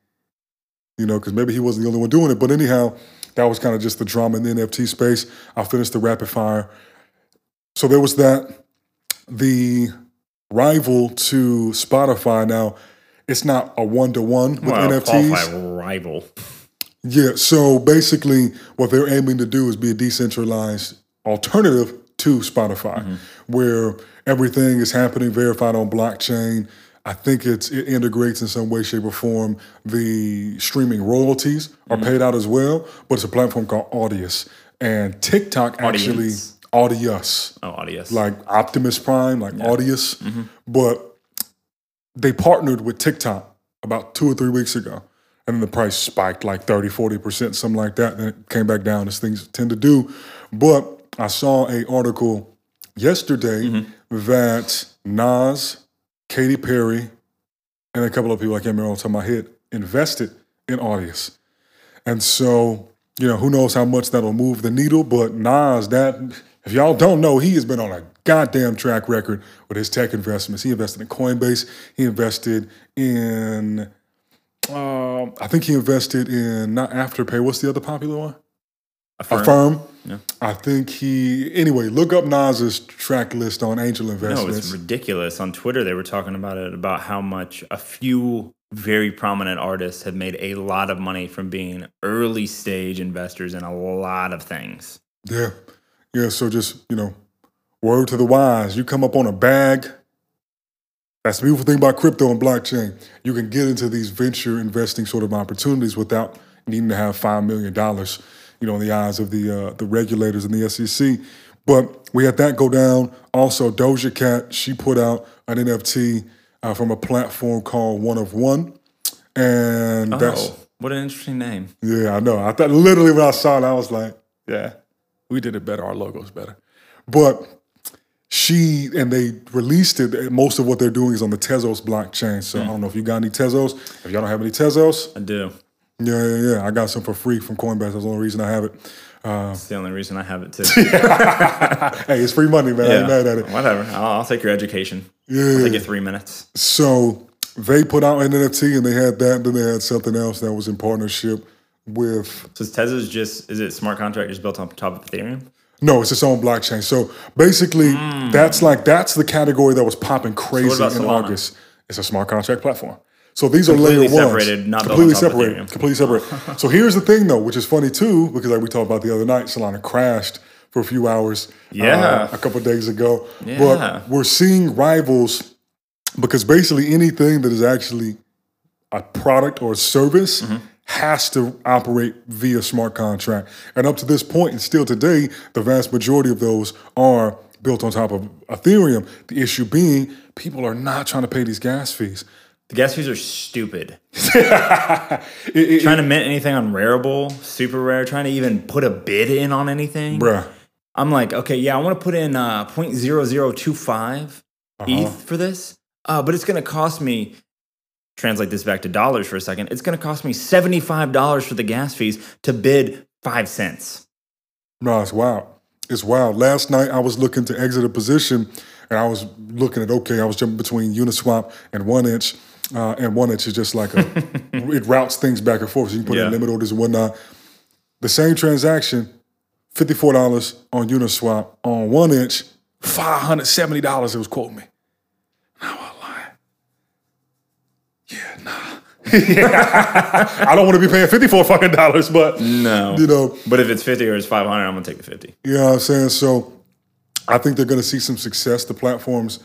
You know, because maybe he wasn't the only one doing it. But anyhow, that was kind of just the drama in the NFT space. I finished the rapid fire. So there was that. The rival to Spotify now, it's not a one to one with well, NFTs. rival. Yeah, so basically, what they're aiming to do is be a decentralized alternative to Spotify, mm-hmm. where everything is happening verified on blockchain. I think it's it integrates in some way, shape, or form. The streaming royalties are mm-hmm. paid out as well, but it's a platform called Audius. And TikTok actually Audius. Oh, Audius. Like Optimus Prime, like yeah. Audius. Mm-hmm. But they partnered with TikTok about two or three weeks ago. And then the price spiked like 30, 40%, something like that. And it came back down as things tend to do. But I saw a article yesterday mm-hmm. that Nas, Katy Perry, and a couple of people I can't remember off the top of my head invested in Audius. And so, you know, who knows how much that'll move the needle, but Nas, that if y'all don't know, he has been on a goddamn track record with his tech investments. He invested in Coinbase. He invested in, uh, I think he invested in not Afterpay. What's the other popular one? Affirm. Affirm. Yeah. I think he anyway. Look up Nas's track list on Angel Investments. No, it's ridiculous. On Twitter, they were talking about it about how much a few very prominent artists have made a lot of money from being early stage investors in a lot of things. Yeah, yeah. So just you know, word to the wise: you come up on a bag. That's the beautiful thing about crypto and blockchain. You can get into these venture investing sort of opportunities without needing to have five million dollars you know, in the eyes of the uh, the regulators in the SEC. But we had that go down. Also, Doja Cat, she put out an NFT uh, from a platform called One of One, and oh, that's what an interesting name. Yeah, I know. I thought literally when I saw it, I was like, yeah, we did it better. Our logo's better. But she and they released it. Most of what they're doing is on the Tezos blockchain. So mm. I don't know if you got any Tezos. If y'all don't have any Tezos, I do. Yeah, yeah, yeah. I got some for free from Coinbase. That's the only reason I have it. Uh, That's the only reason I have it too. hey, it's free money, man. Yeah, I ain't mad at it. Whatever. I'll, I'll take your education. Yeah. I'll take you three minutes. So they put out an NFT and they had that. and Then they had something else that was in partnership with. So Tezos just is it smart contract just built on top of Ethereum? No, it's its own blockchain. So basically, mm. that's like that's the category that was popping crazy so in? August. It's a smart contract platform. So these completely are layer ones. Separated, not completely separated. Completely separate. so here's the thing though, which is funny too, because like we talked about the other night, Solana crashed for a few hours. Yeah. Uh, a couple days ago. Yeah. But we're seeing rivals because basically anything that is actually a product or a service mm-hmm. has to operate via smart contract. And up to this point, and still today, the vast majority of those are built on top of Ethereum. The issue being people are not trying to pay these gas fees. The gas fees are stupid. it, it, trying to mint anything on Rarible, SuperRare, trying to even put a bid in on anything. Bruh. I'm like, okay, yeah, I want to put in uh, 0.0025 uh-huh. ETH for this, uh, but it's going to cost me, translate this back to dollars for a second, it's going to cost me $75 for the gas fees to bid five cents. No, it's wild. It's wild. Last night I was looking to exit a position and I was looking at, okay, I was jumping between Uniswap and 1inch uh, and 1inch is just like a, it routes things back and forth. So you can put yeah. in limit orders and whatnot. The same transaction, $54 on Uniswap on 1inch, $570 it was quoting me. Now I lie. Yeah, nah. I don't want to be paying 54 fucking dollars, but no, you know. But if it's 50 or it's 500, I'm gonna take the 50. You know what I'm saying? So I think they're gonna see some success. The platforms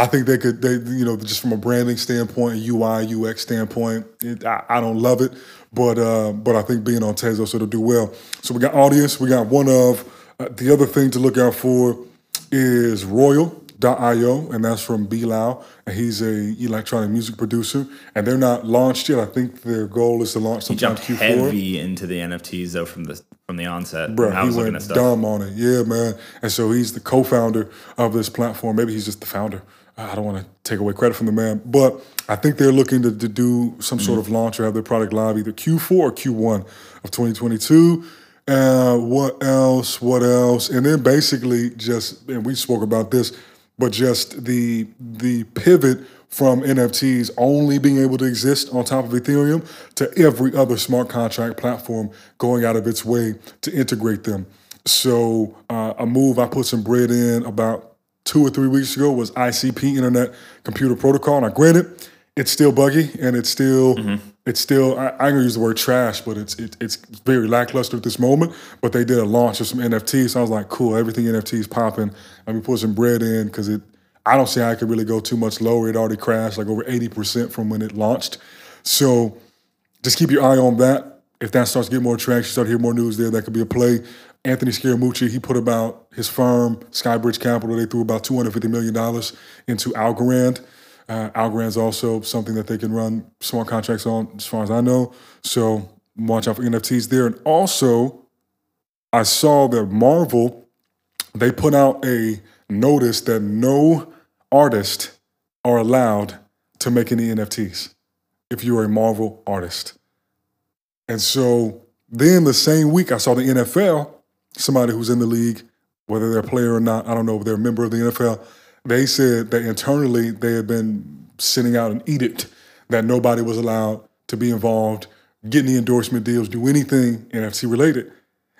I think they could, they you know, just from a branding standpoint, a UI, UX standpoint, it, I, I, don't love it, but uh, but I think being on Tezos, it'll do well. So we got audience, we got one of uh, the other thing to look out for is Royal.io, and that's from 3LAU, and he's a electronic music producer, and they're not launched yet. I think their goal is to launch sometime he jumped Q4. heavy into the NFTs though from the from the onset. Bro, he went dumb on it. Yeah, man. And so he's the co-founder of this platform. Maybe he's just the founder. I don't want to take away credit from the man, but I think they're looking to, to do some mm-hmm. sort of launch or have their product live either Q4 or Q1 of 2022. Uh, what else? What else? And then basically just, and we spoke about this, but just the the pivot from NFTs only being able to exist on top of Ethereum to every other smart contract platform going out of its way to integrate them. So uh, a move I put some bread in about two or three weeks ago was ICP, Internet Computer Protocol. Now, granted, it's still buggy and it's still mm-hmm. it's still I, am gonna use the word trash, but it's it, it's very lackluster at this moment. But they did a launch of some NFTs, so I was like, cool, everything NFT is popping. Let me put some bread in because it. I don't see how I could really go too much lower. It already crashed like over 80% from when it launched. So just keep your eye on that. If that starts to get more traction, start to hear more news there, that could be a play. Anthony Scaramucci, he put about his firm, Skybridge Capital, they threw about $250 million into Algorand. Uh, Algorand's also something that they can run smart contracts on, as far as I know. So watch out for NFTs there. And also, I saw that Marvel, they put out a notice that no artist are allowed to make any NFTs if you're a Marvel artist. And so then the same week, I saw the NFL somebody who's in the league, whether they're a player or not, I don't know if they're a member of the NFL, they said that internally they had been sending out an edict that nobody was allowed to be involved, get any endorsement deals, do anything NFC related.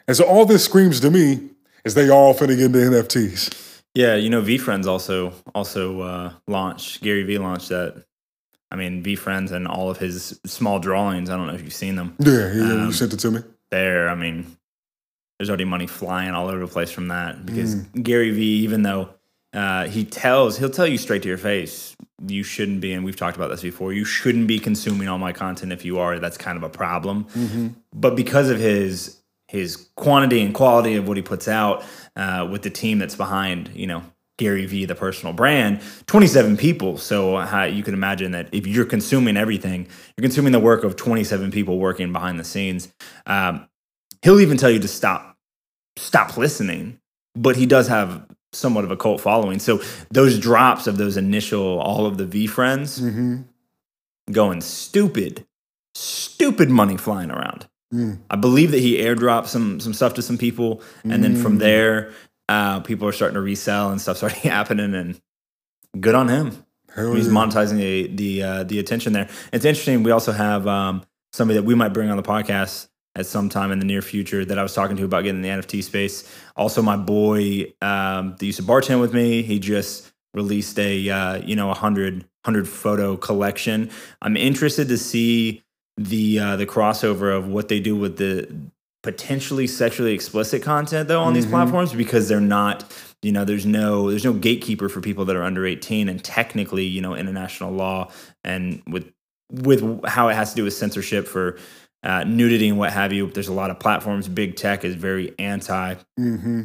And so all this screams to me is they all finna get into NFTs. Yeah, you know, VeeFriends also also uh, launched Gary Vee launched that. I mean, VeeFriends and all of his small drawings. I don't know if you've seen them. Yeah, yeah, um, you sent it to me. There, I mean, there's already money flying all over the place from that because mm. Gary Vee, even though uh, he tells, he'll tell you straight to your face, you shouldn't be, and we've talked about this before, you shouldn't be consuming all my content. If you are, that's kind of a problem. Mm-hmm. But because of his his quantity and quality of what he puts out uh, with the team that's behind, you know, Gary Vee, the personal brand, 27 people. So uh, you can imagine that if you're consuming everything, you're consuming the work of 27 people working behind the scenes. Um, he'll even tell you to stop, stop listening, but he does have somewhat of a cult following. So those drops of those initial, all of the VeeFriends mm-hmm. going stupid, stupid money flying around. Mm. I believe that he airdropped some some stuff to some people, and mm. then from mm. there, uh, people are starting to resell and stuff already happening. And good on him. Hell He's yeah. monetizing the the uh, the attention there. It's interesting. We also have um, somebody that we might bring on the podcast at some time in the near future that I was talking to about getting in the NFT space. Also, my boy um, that used to bartend with me, he just released a uh, you know a hundred hundred photo collection. I'm interested to see the uh, the crossover of what they do with the potentially sexually explicit content though on mm-hmm. these platforms because they're not you know there's no there's no gatekeeper for people that are under 18 and technically you know international law and with with how it has to do with censorship for uh, nudity and what have you there's a lot of platforms big tech is very anti mm-hmm.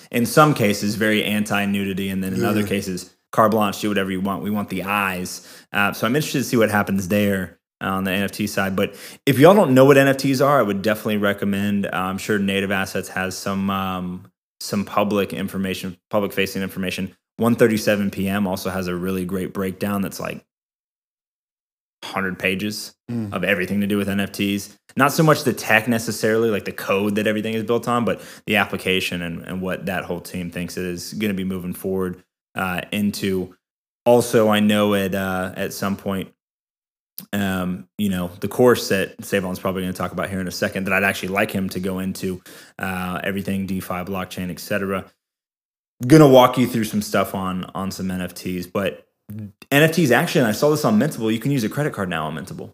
in some cases very anti nudity and then in yeah. other cases car blanche do whatever you want we want the eyes uh, so i'm interested to see what happens there on the NFT side. But if y'all don't know what NFTs are, I would definitely recommend. Uh, I'm sure Native Assets has some um, some public information, public facing information. 1:37 p.m. also has a really great breakdown that's like 100 pages mm. of everything to do with NFTs. Not so much the tech necessarily, like the code that everything is built on, but the application and, and what that whole team thinks is going to be moving forward uh, into. Also, I know at uh, at some point um, you know, the course that Sae'Von's probably going to talk about here in a second that I'd actually like him to go into uh, everything DeFi, blockchain, etc. Going to walk you through some stuff on on some NFTs, but NFTs actually, and I saw this on Mintable. You can use a credit card now on Mintable.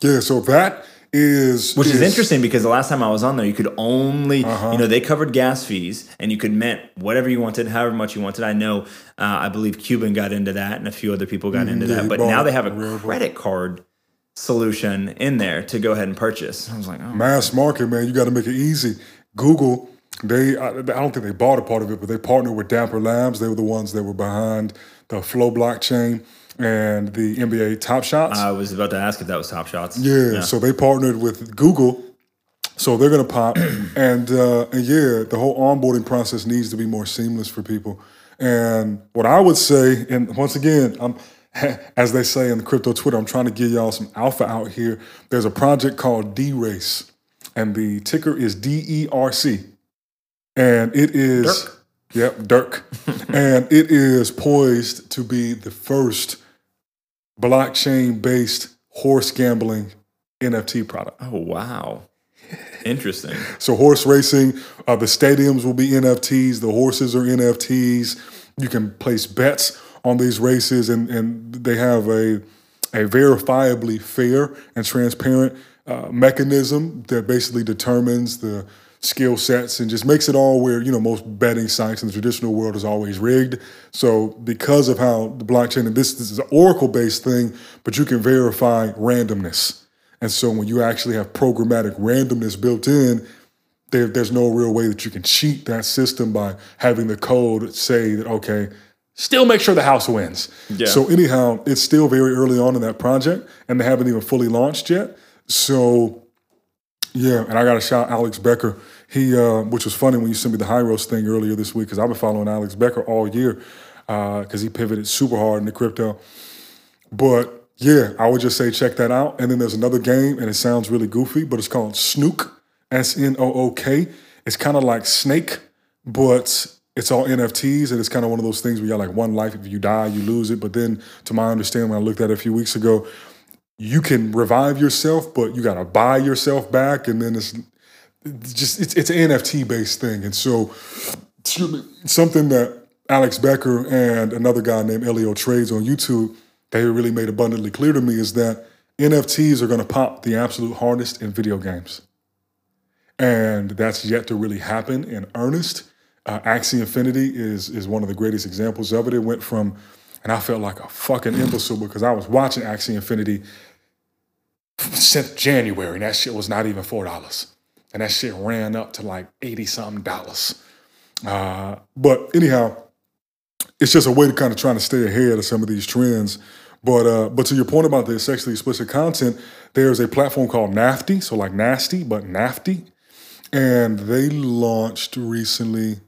Yeah, so that is which is, is interesting because the last time I was on there, you could only uh-huh. you know they covered gas fees and you could mint whatever you wanted, however much you wanted. I know, uh, I believe Cuban got into that and a few other people got mm-hmm. into that, but now they have a credit card solution in there to go ahead and purchase. I was like, oh, mass market, man, you got to make it easy. Google, they I, I, don't think they bought a part of it, but they partnered with Dapper Labs. They were the ones that were behind the Flow blockchain and the NBA Top Shots. I was about to ask if that was Top Shots. Yeah, yeah. so they partnered with Google. So they're gonna pop, and uh, and yeah, the whole onboarding process needs to be more seamless for people. And what I would say, and once again, I'm as they say in the crypto Twitter, I'm trying to give y'all some alpha out here. There's a project called DeRace, and the ticker is D E R C, and it is Dirk. Yep Dirk, and it is poised to be the first blockchain-based horse gambling NFT product. Oh wow. Interesting. so horse racing, uh, the stadiums will be NFTs. The horses are NFTs. You can place bets on these races, and, and they have a a verifiably fair and transparent uh, mechanism that basically determines the skill sets and just makes it all where you know most betting sites in the traditional world is always rigged. So because of how the blockchain and this, this is an Oracle based thing, but you can verify randomness. And so when you actually have programmatic randomness built in, there, there's no real way that you can cheat that system by having the code say that okay, still make sure the house wins. Yeah. So anyhow, it's still very early on in that project, and they haven't even fully launched yet. So yeah, and I got to shout Alex Becker. He, uh, which was funny when you sent me the Hyros thing earlier this week, because I've been following Alex Becker all year, because uh, he pivoted super hard into crypto. But yeah, I would just say check that out. And then there's another game, and it sounds really goofy, but it's called Snook, S N O O K. It's kind of like Snake, but it's all NFTs, and it's kind of one of those things where you got like one life. If you die, you lose it. But then, to my understanding, when I looked at it a few weeks ago, you can revive yourself, but you got to buy yourself back, and then it's just it's it's an NFT based thing, and so something that Alex Becker and another guy named EllioTrades on YouTube they really made abundantly clear to me is that NFTs are going to pop the absolute hardest in video games, and that's yet to really happen in earnest. Uh, Axie Infinity is is one of the greatest examples of it. It went from, and I felt like a fucking imbecile because I was watching Axie Infinity since January, and that shit was not even four dollars, and that shit ran up to like eighty something dollars. Uh, but anyhow, it's just a way to kind of trying to stay ahead of some of these trends. But uh, but to your point about the sexually explicit content, there's a platform called Nafty, so like nasty, but Nafty, and they launched recently.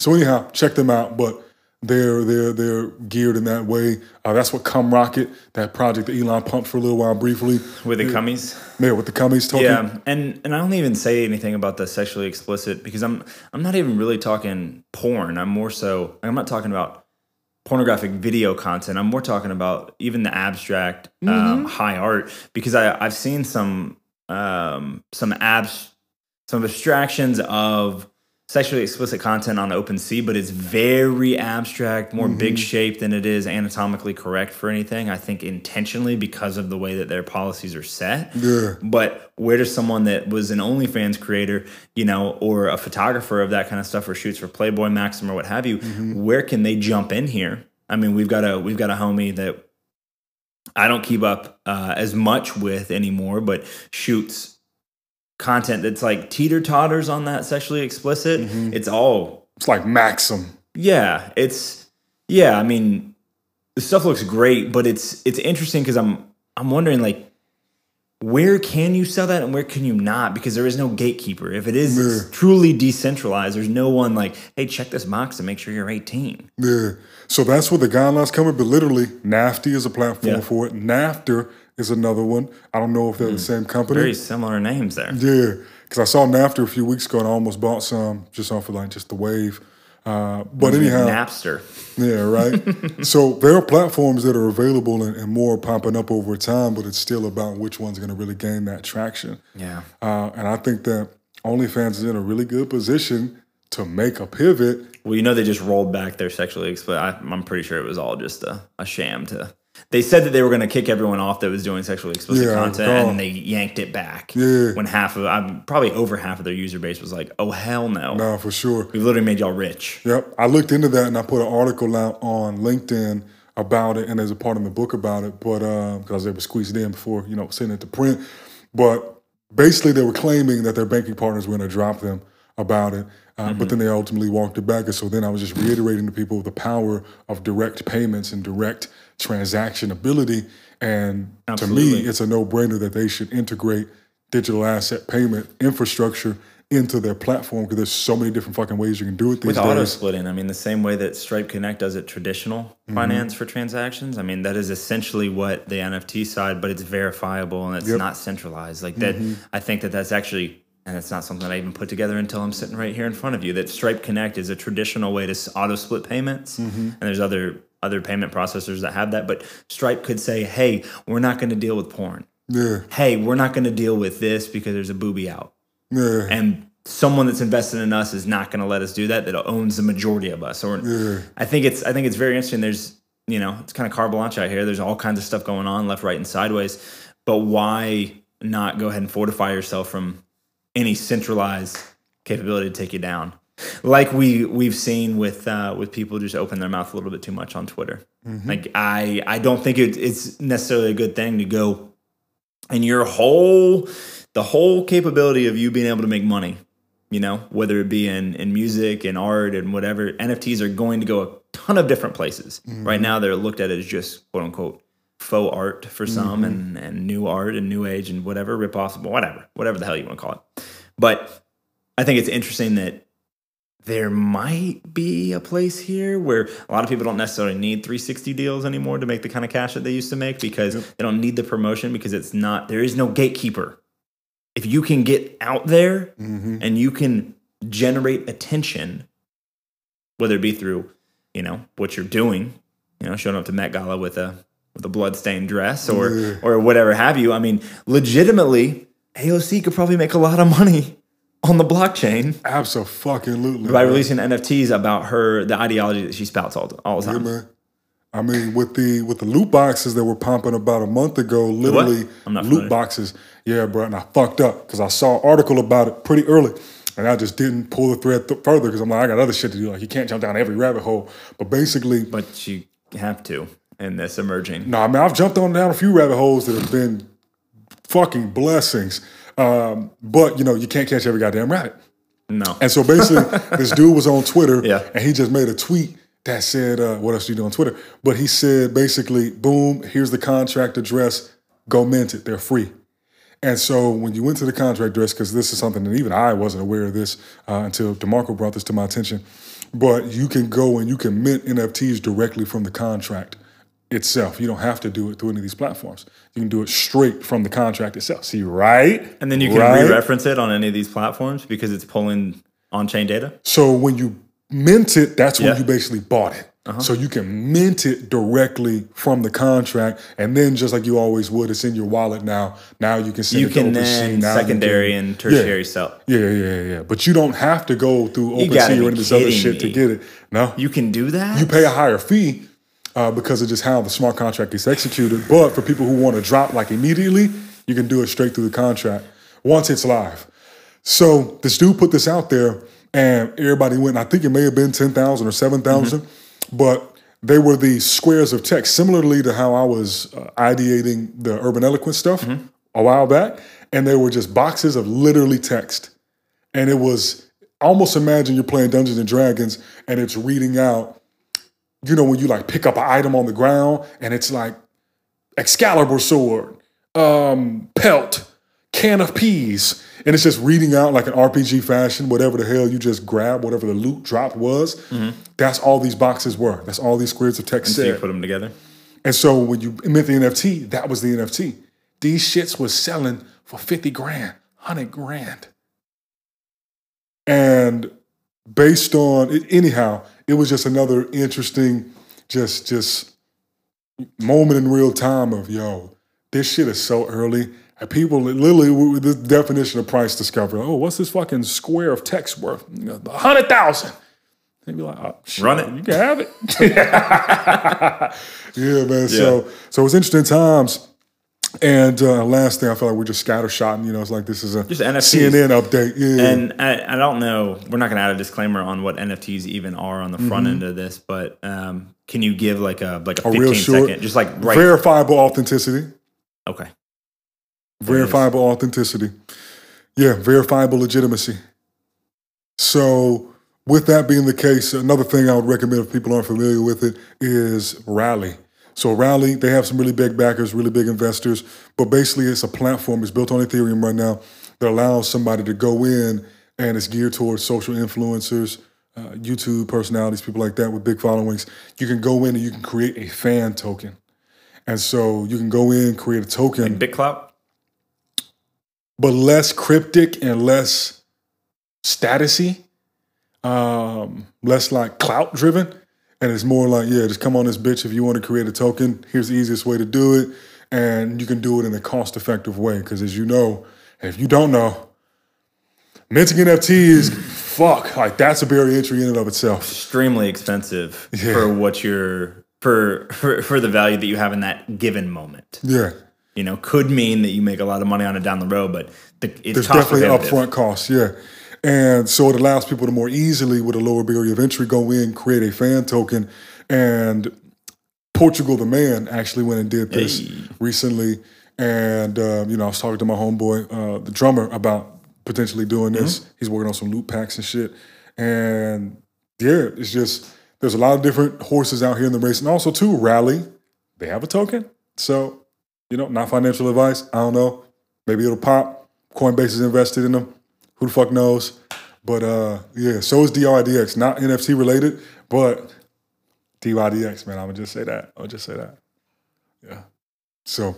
So anyhow, check them out. But they're they're they're geared in that way. Uh, that's what Cum Rocket, that project that Elon pumped for a little while briefly with the cummies. Yeah, with the cummies talking. Yeah, and and I don't even say anything about the sexually explicit because I'm I'm not even really talking porn. I'm more so I'm not talking about pornographic video content. I'm more talking about even the abstract um, mm-hmm. um, high art because I I've seen some um, some abs some abstractions of sexually explicit content on OpenSea, but it's very abstract, more mm-hmm. big shape than it is anatomically correct for anything. I think intentionally because of the way that their policies are set. Yeah. But where does someone that was an OnlyFans creator, you know, or a photographer of that kind of stuff or shoots for Playboy Maxim or what have you, mm-hmm. where can they jump in here? I mean, we've got a we've got a homie that I don't keep up uh, as much with anymore, but shoots content that's like teeter totters on that sexually explicit. Mm-hmm. It's all it's like Maxim. Yeah, it's yeah. I mean, the stuff looks great, but it's it's interesting because I'm I'm wondering like where can you sell that and where can you not because there is no gatekeeper if it is yeah. truly decentralized there's no one like hey check this box to make sure you're 18 yeah so that's where the guidelines come in but literally nafty is a platform yeah. for it NAFTR is another one. I don't know if they're mm. the hmm. same company. Very similar names there. Yeah, because I saw NAFTR a few weeks ago and I almost bought some just off of like just the wave. Uh, but anyhow, Napster. Yeah, right. so there are platforms that are available and, and, more popping up over time, but it's still about which one's going to really gain that traction. Yeah. Uh, and I think that OnlyFans is in a really good position to make a pivot. Well, you know, they just rolled back their sexually explicit. I, I'm pretty sure it was all just a, a sham to they said that they were going to kick everyone off that was doing sexually explicit yeah, content, and they yanked it back. Yeah. When half of, I'm probably over half of their user base was like, "Oh hell no!" No, for sure. We literally made y'all rich. Yep. I looked into that and I put an article out on LinkedIn about it, and there's a part in the book about it, but because uh, they were squeezed in before you know sending it to print, but basically they were claiming that their banking partners were going to drop them about it. Uh, mm-hmm. But then they ultimately walked it back. And so then I was just reiterating to people the power of direct payments and direct transaction ability. And Absolutely. to me, it's a no brainer that they should integrate digital asset payment infrastructure into their platform because there's so many different fucking ways you can do it these with days. auto splitting. I mean, the same way that Stripe Connect does it traditional mm-hmm. finance for transactions. I mean, that is essentially what the NFT side, but it's verifiable and it's yep. not centralized. Like that, mm-hmm. I think that that's actually and it's not something I even put together until I'm sitting right here in front of you. That Stripe Connect is a traditional way to auto split payments, mm-hmm. and there's other other payment processors that have that. But Stripe could say, "Hey, we're not going to deal with porn. Yeah. Hey, we're not going to deal with this because there's a booby out." Yeah. And someone that's invested in us is not going to let us do that. That owns the majority of us. Or yeah. I think it's I think it's very interesting. There's you know it's kind of carte blanche out here. There's all kinds of stuff going on left, right, and sideways. But why not go ahead and fortify yourself from any centralized capability to take you down. Like we we've seen with uh, with people just open their mouth a little bit too much on Twitter. Mm-hmm. Like I I don't think it, it's necessarily a good thing to go and your whole the whole capability of you being able to make money, you know, whether it be in in music and art and whatever, NFTs are going to go a ton of different places. Mm-hmm. Right now, they're looked at as just quote unquote faux art for some mm-hmm. and, and new art and new age and whatever, rip possible, whatever, whatever the hell you want to call it. But I think it's interesting that there might be a place here where a lot of people don't necessarily need 360 deals anymore to make the kind of cash that they used to make because yep. they don't need the promotion because it's not, there is no gatekeeper. If you can get out there mm-hmm. and you can generate attention, whether it be through, you know, what you're doing, you know, showing up to Met Gala with a with a bloodstained dress or yeah. or whatever have you. I mean, legitimately, AOC could probably make a lot of money on the blockchain. Absolutely. By releasing NFTs about her, the ideology that she spouts all, all the time. Yeah, man. I mean, with the with the loot boxes that were pumping about a month ago, literally loot familiar. boxes. Yeah, bro. And I fucked up because I saw an article about it pretty early. And I just didn't pull the thread th- further because I'm like, I got other shit to do. Like, you can't jump down every rabbit hole. But basically, but you have to in this emerging. No, I mean, I've jumped on down a few rabbit holes that have been fucking blessings. Um, but you know, you can't catch every goddamn rabbit. No. And so basically, this dude was on Twitter, yeah. and he just made a tweet that said, uh, "What else do you do on Twitter?" But he said basically, "Boom, here's the contract address. Go mint it. They're free." And so when you went to the contract address, because this is something that even I wasn't aware of this uh, until Demarco brought this to my attention, but you can go and you can mint NFTs directly from the contract itself. You don't have to do it through any of these platforms. You can do it straight from the contract itself. See, right? And then you can right? re-reference it on any of these platforms because it's pulling on-chain data. So when you mint it, that's yeah. when you basically bought it. Uh-huh. So you can mint it directly from the contract, and then just like you always would, it's in your wallet now. Now you can send you it can to then now secondary can, and tertiary yeah, sell. Yeah, yeah, yeah. But you don't have to go through OpenSea or any of this other shit me. to get it. No, you can do that. You pay a higher fee, uh, because of just how the smart contract is executed. But for people who want to drop like immediately, you can do it straight through the contract once it's live. So this dude put this out there, and everybody went. I think it may have been ten thousand or seven thousand, mm mm-hmm. but they were these squares of text, similarly to how I was uh, ideating the urban eloquence stuff mm-hmm. a while back, and they were just boxes of literally text, and it was almost imagine you're playing Dungeons and Dragons, and it's reading out you know, when you like pick up an item on the ground and it's like Excalibur sword, um, pelt, can of peas, and it's just reading out like an RPG fashion, whatever the hell you just grab, whatever the loot drop was. Mm-hmm. That's all these boxes were. That's all these squares of text and said. So you put them together. And so when you mint the NFT, that was the NFT. These shits was selling for 50 grand, 100 grand. And based on anyhow, it was just another interesting, just just moment in real time of yo, this shit is so early. And people literally the definition of price discovery. Oh, what's this fucking square of text worth? A hundred thousand. They'd be like, oh, shit, run it. You can have it. yeah, man. Yeah. So so it's interesting times. And uh, last thing, I feel like we're just scattershotting. You know, it's like this is a just NFTs. CNN update. Yeah. And I, I don't know. We're not going to add a disclaimer on what NFTs even are on the front mm-hmm. end of this, but um, can you give like a like a, a 15 short, second, just like right. verifiable authenticity? Okay. Verifiable authenticity. Yeah, verifiable legitimacy. So, with that being the case, another thing I would recommend if people aren't familiar with it is Rally. So Rally, they have some really big backers, really big investors, but basically it's a platform. It's built on Ethereum right now that allows somebody to go in and it's geared towards social influencers, uh, YouTube personalities, people like that with big followings. You can go in and you can create a fan token. And so you can go in, create a token. Like BitClout? But less cryptic and less statusy, um, less like clout driven. And it's more like, yeah, just come on this bitch if you want to create a token. Here's the easiest way to do it. And you can do it in a cost effective way. Because as you know, and if you don't know, minting NFTs, fuck, like that's a barrier entry in and of itself. Extremely expensive yeah. for what you're, for, for, for the value that you have in that given moment. Yeah. You know, could mean that you make a lot of money on it down the road, but the, it's There's definitely upfront costs, yeah. And so it allows people to more easily, with a lower barrier of entry, go in, create a fan token. And Portugal the Man actually went and did this hey. recently. And, uh, you know, I was talking to my homeboy, uh, the drummer, about potentially doing this. Mm-hmm. He's working on some loot packs and shit. And yeah, it's just, there's a lot of different horses out here in the race. And also, too, Rally, they have a token. So, you know, not financial advice. I don't know. Maybe it'll pop. Coinbase is invested in them. Who the fuck knows? But uh, yeah, so is DYDX. Not NFT related, but DYDX, man. I'm gonna just say that. I'll just say that. Yeah. So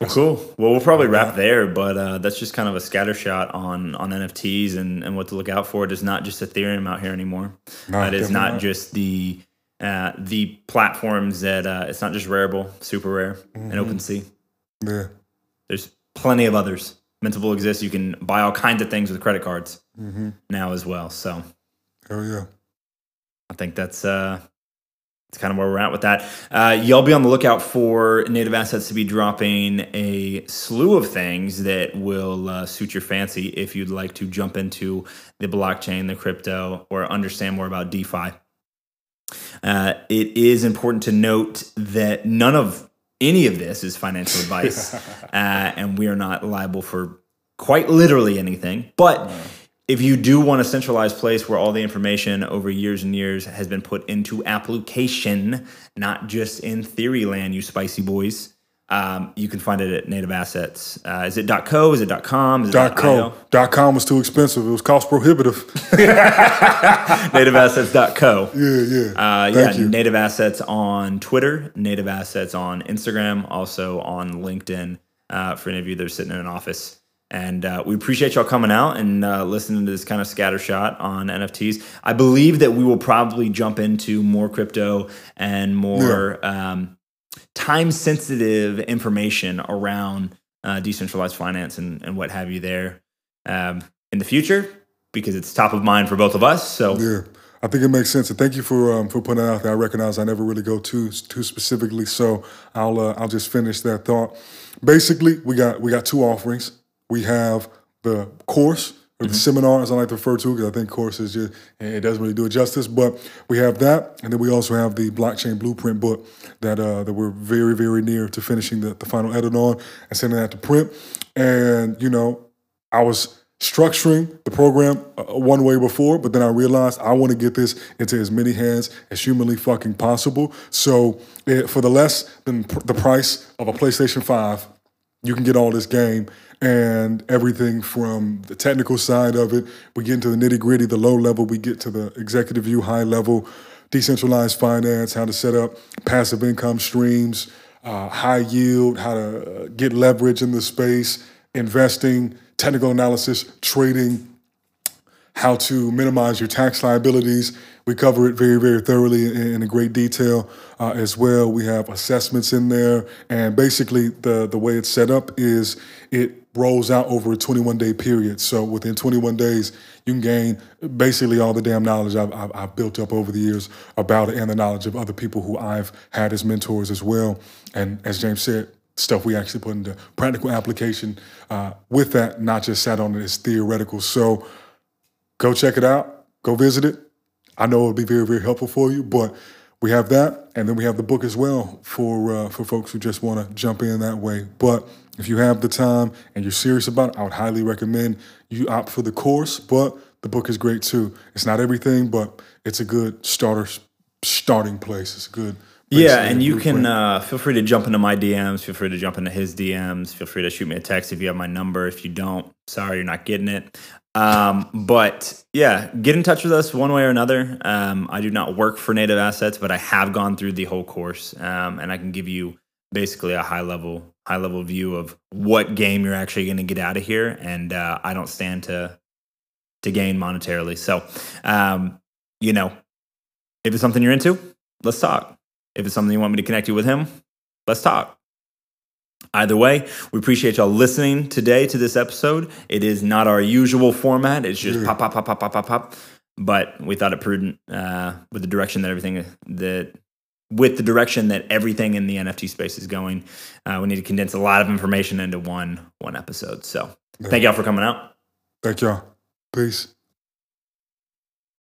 well, cool. Well, we'll probably wrap there, but uh, that's just kind of a scatter shot on on NFTs and, and what to look out for. It is not just Ethereum out here anymore. No, that is not, not, just the uh, the platforms that uh, it's not just Rarible, SuperRare, mm-hmm. and OpenSea. Yeah. There's plenty of others Mintable exists. You can buy all kinds of things with credit cards mm-hmm. now as well. So, hell yeah, I think that's uh, that's kind of where we're at with that. Uh, y'all be on the lookout for Native Assets to be dropping a slew of things that will uh, suit your fancy if you'd like to jump into the blockchain, the crypto, or understand more about DeFi. Uh, it is important to note that none of any of this is financial advice, uh, and we are not liable for quite literally anything. But if you do want a centralized place where all the information over years and years has been put into application, not just in theory land, you spicy boys, um, you can find it at Native Assets. Uh, is it .co? Is it .com? Is it .co? .com was too expensive. It was cost prohibitive. NativeAssets.co. Yeah, yeah. Uh, yeah, you. Native Assets on Twitter, Native Assets on Instagram, also on LinkedIn uh, for any of you that are sitting in an office. And uh, we appreciate y'all coming out and uh, listening to this kind of scattershot on NFTs. I believe that we will probably jump into more crypto and more yeah. um, time sensitive information around uh, decentralized finance and, and what have you there um, in the future because it's top of mind for both of us. So yeah. I think it makes sense, and thank you for um, for putting it out there. I recognize I never really go too too specifically, so I'll uh, I'll just finish that thought. Basically, we got we got two offerings. We have the course or the mm-hmm. seminar, as I like to refer to, because I think course is just it doesn't really do it justice. But we have that, and then we also have the blockchain blueprint book that uh, that we're very very near to finishing the, the final edit on and sending that to print. And you know, I was structuring the program uh, one way before, but then I realized I want to get this into as many hands as humanly fucking possible. So it, for the less than pr- the price of a PlayStation Five, you can get all this game and everything from the technical side of it. We get into the nitty gritty, the low level, we get to the executive view, high level, decentralized finance, how to set up passive income streams, uh, high yield, how to uh, get leverage in the space, investing, technical analysis, trading, how to minimize your tax liabilities. We cover it very, very thoroughly in, in great detail uh, as well. We have assessments in there, and basically the the way it's set up is it rolls out over a 21 day period. So within 21 days, you can gain basically all the damn knowledge I've, I've, I've, built up over the years about it and the knowledge of other people who I've had as mentors as well. And as James said, stuff we actually put into practical application uh, with that, not just sat on it as theoretical. So go check it out, go visit it. I know it'll be very, very helpful for you, but we have that, and then we have the book as well for uh, for folks who just want to jump in that way. But if you have the time and you're serious about it, I would highly recommend you opt for the course. But the book is great too. It's not everything, but it's a good starter starting place. It's a good. Yeah, and you can uh, feel free to jump into my DMs. Feel free to jump into his DMs. Feel free to shoot me a text if you have my number. If you don't, sorry, you're not getting it. Um, but yeah, get in touch with us one way or another. Um, I do not work for Native Assets, but I have gone through the whole course, um, and I can give you basically a high level high level view of what game you're actually going to get out of here and uh, i don't stand to to gain monetarily so um, you know if it's something you're into let's talk if it's something you want me to connect you with him let's talk Either way, we appreciate y'all listening today to this episode. It is not our usual format. It's just pop, pop, pop, pop, pop, pop, pop. But we thought it prudent uh, with the direction that everything that with the direction that everything in the NFT space is going, uh, we need to condense a lot of information into one one episode. So, thank y'all for coming out. Thank y'all. Peace.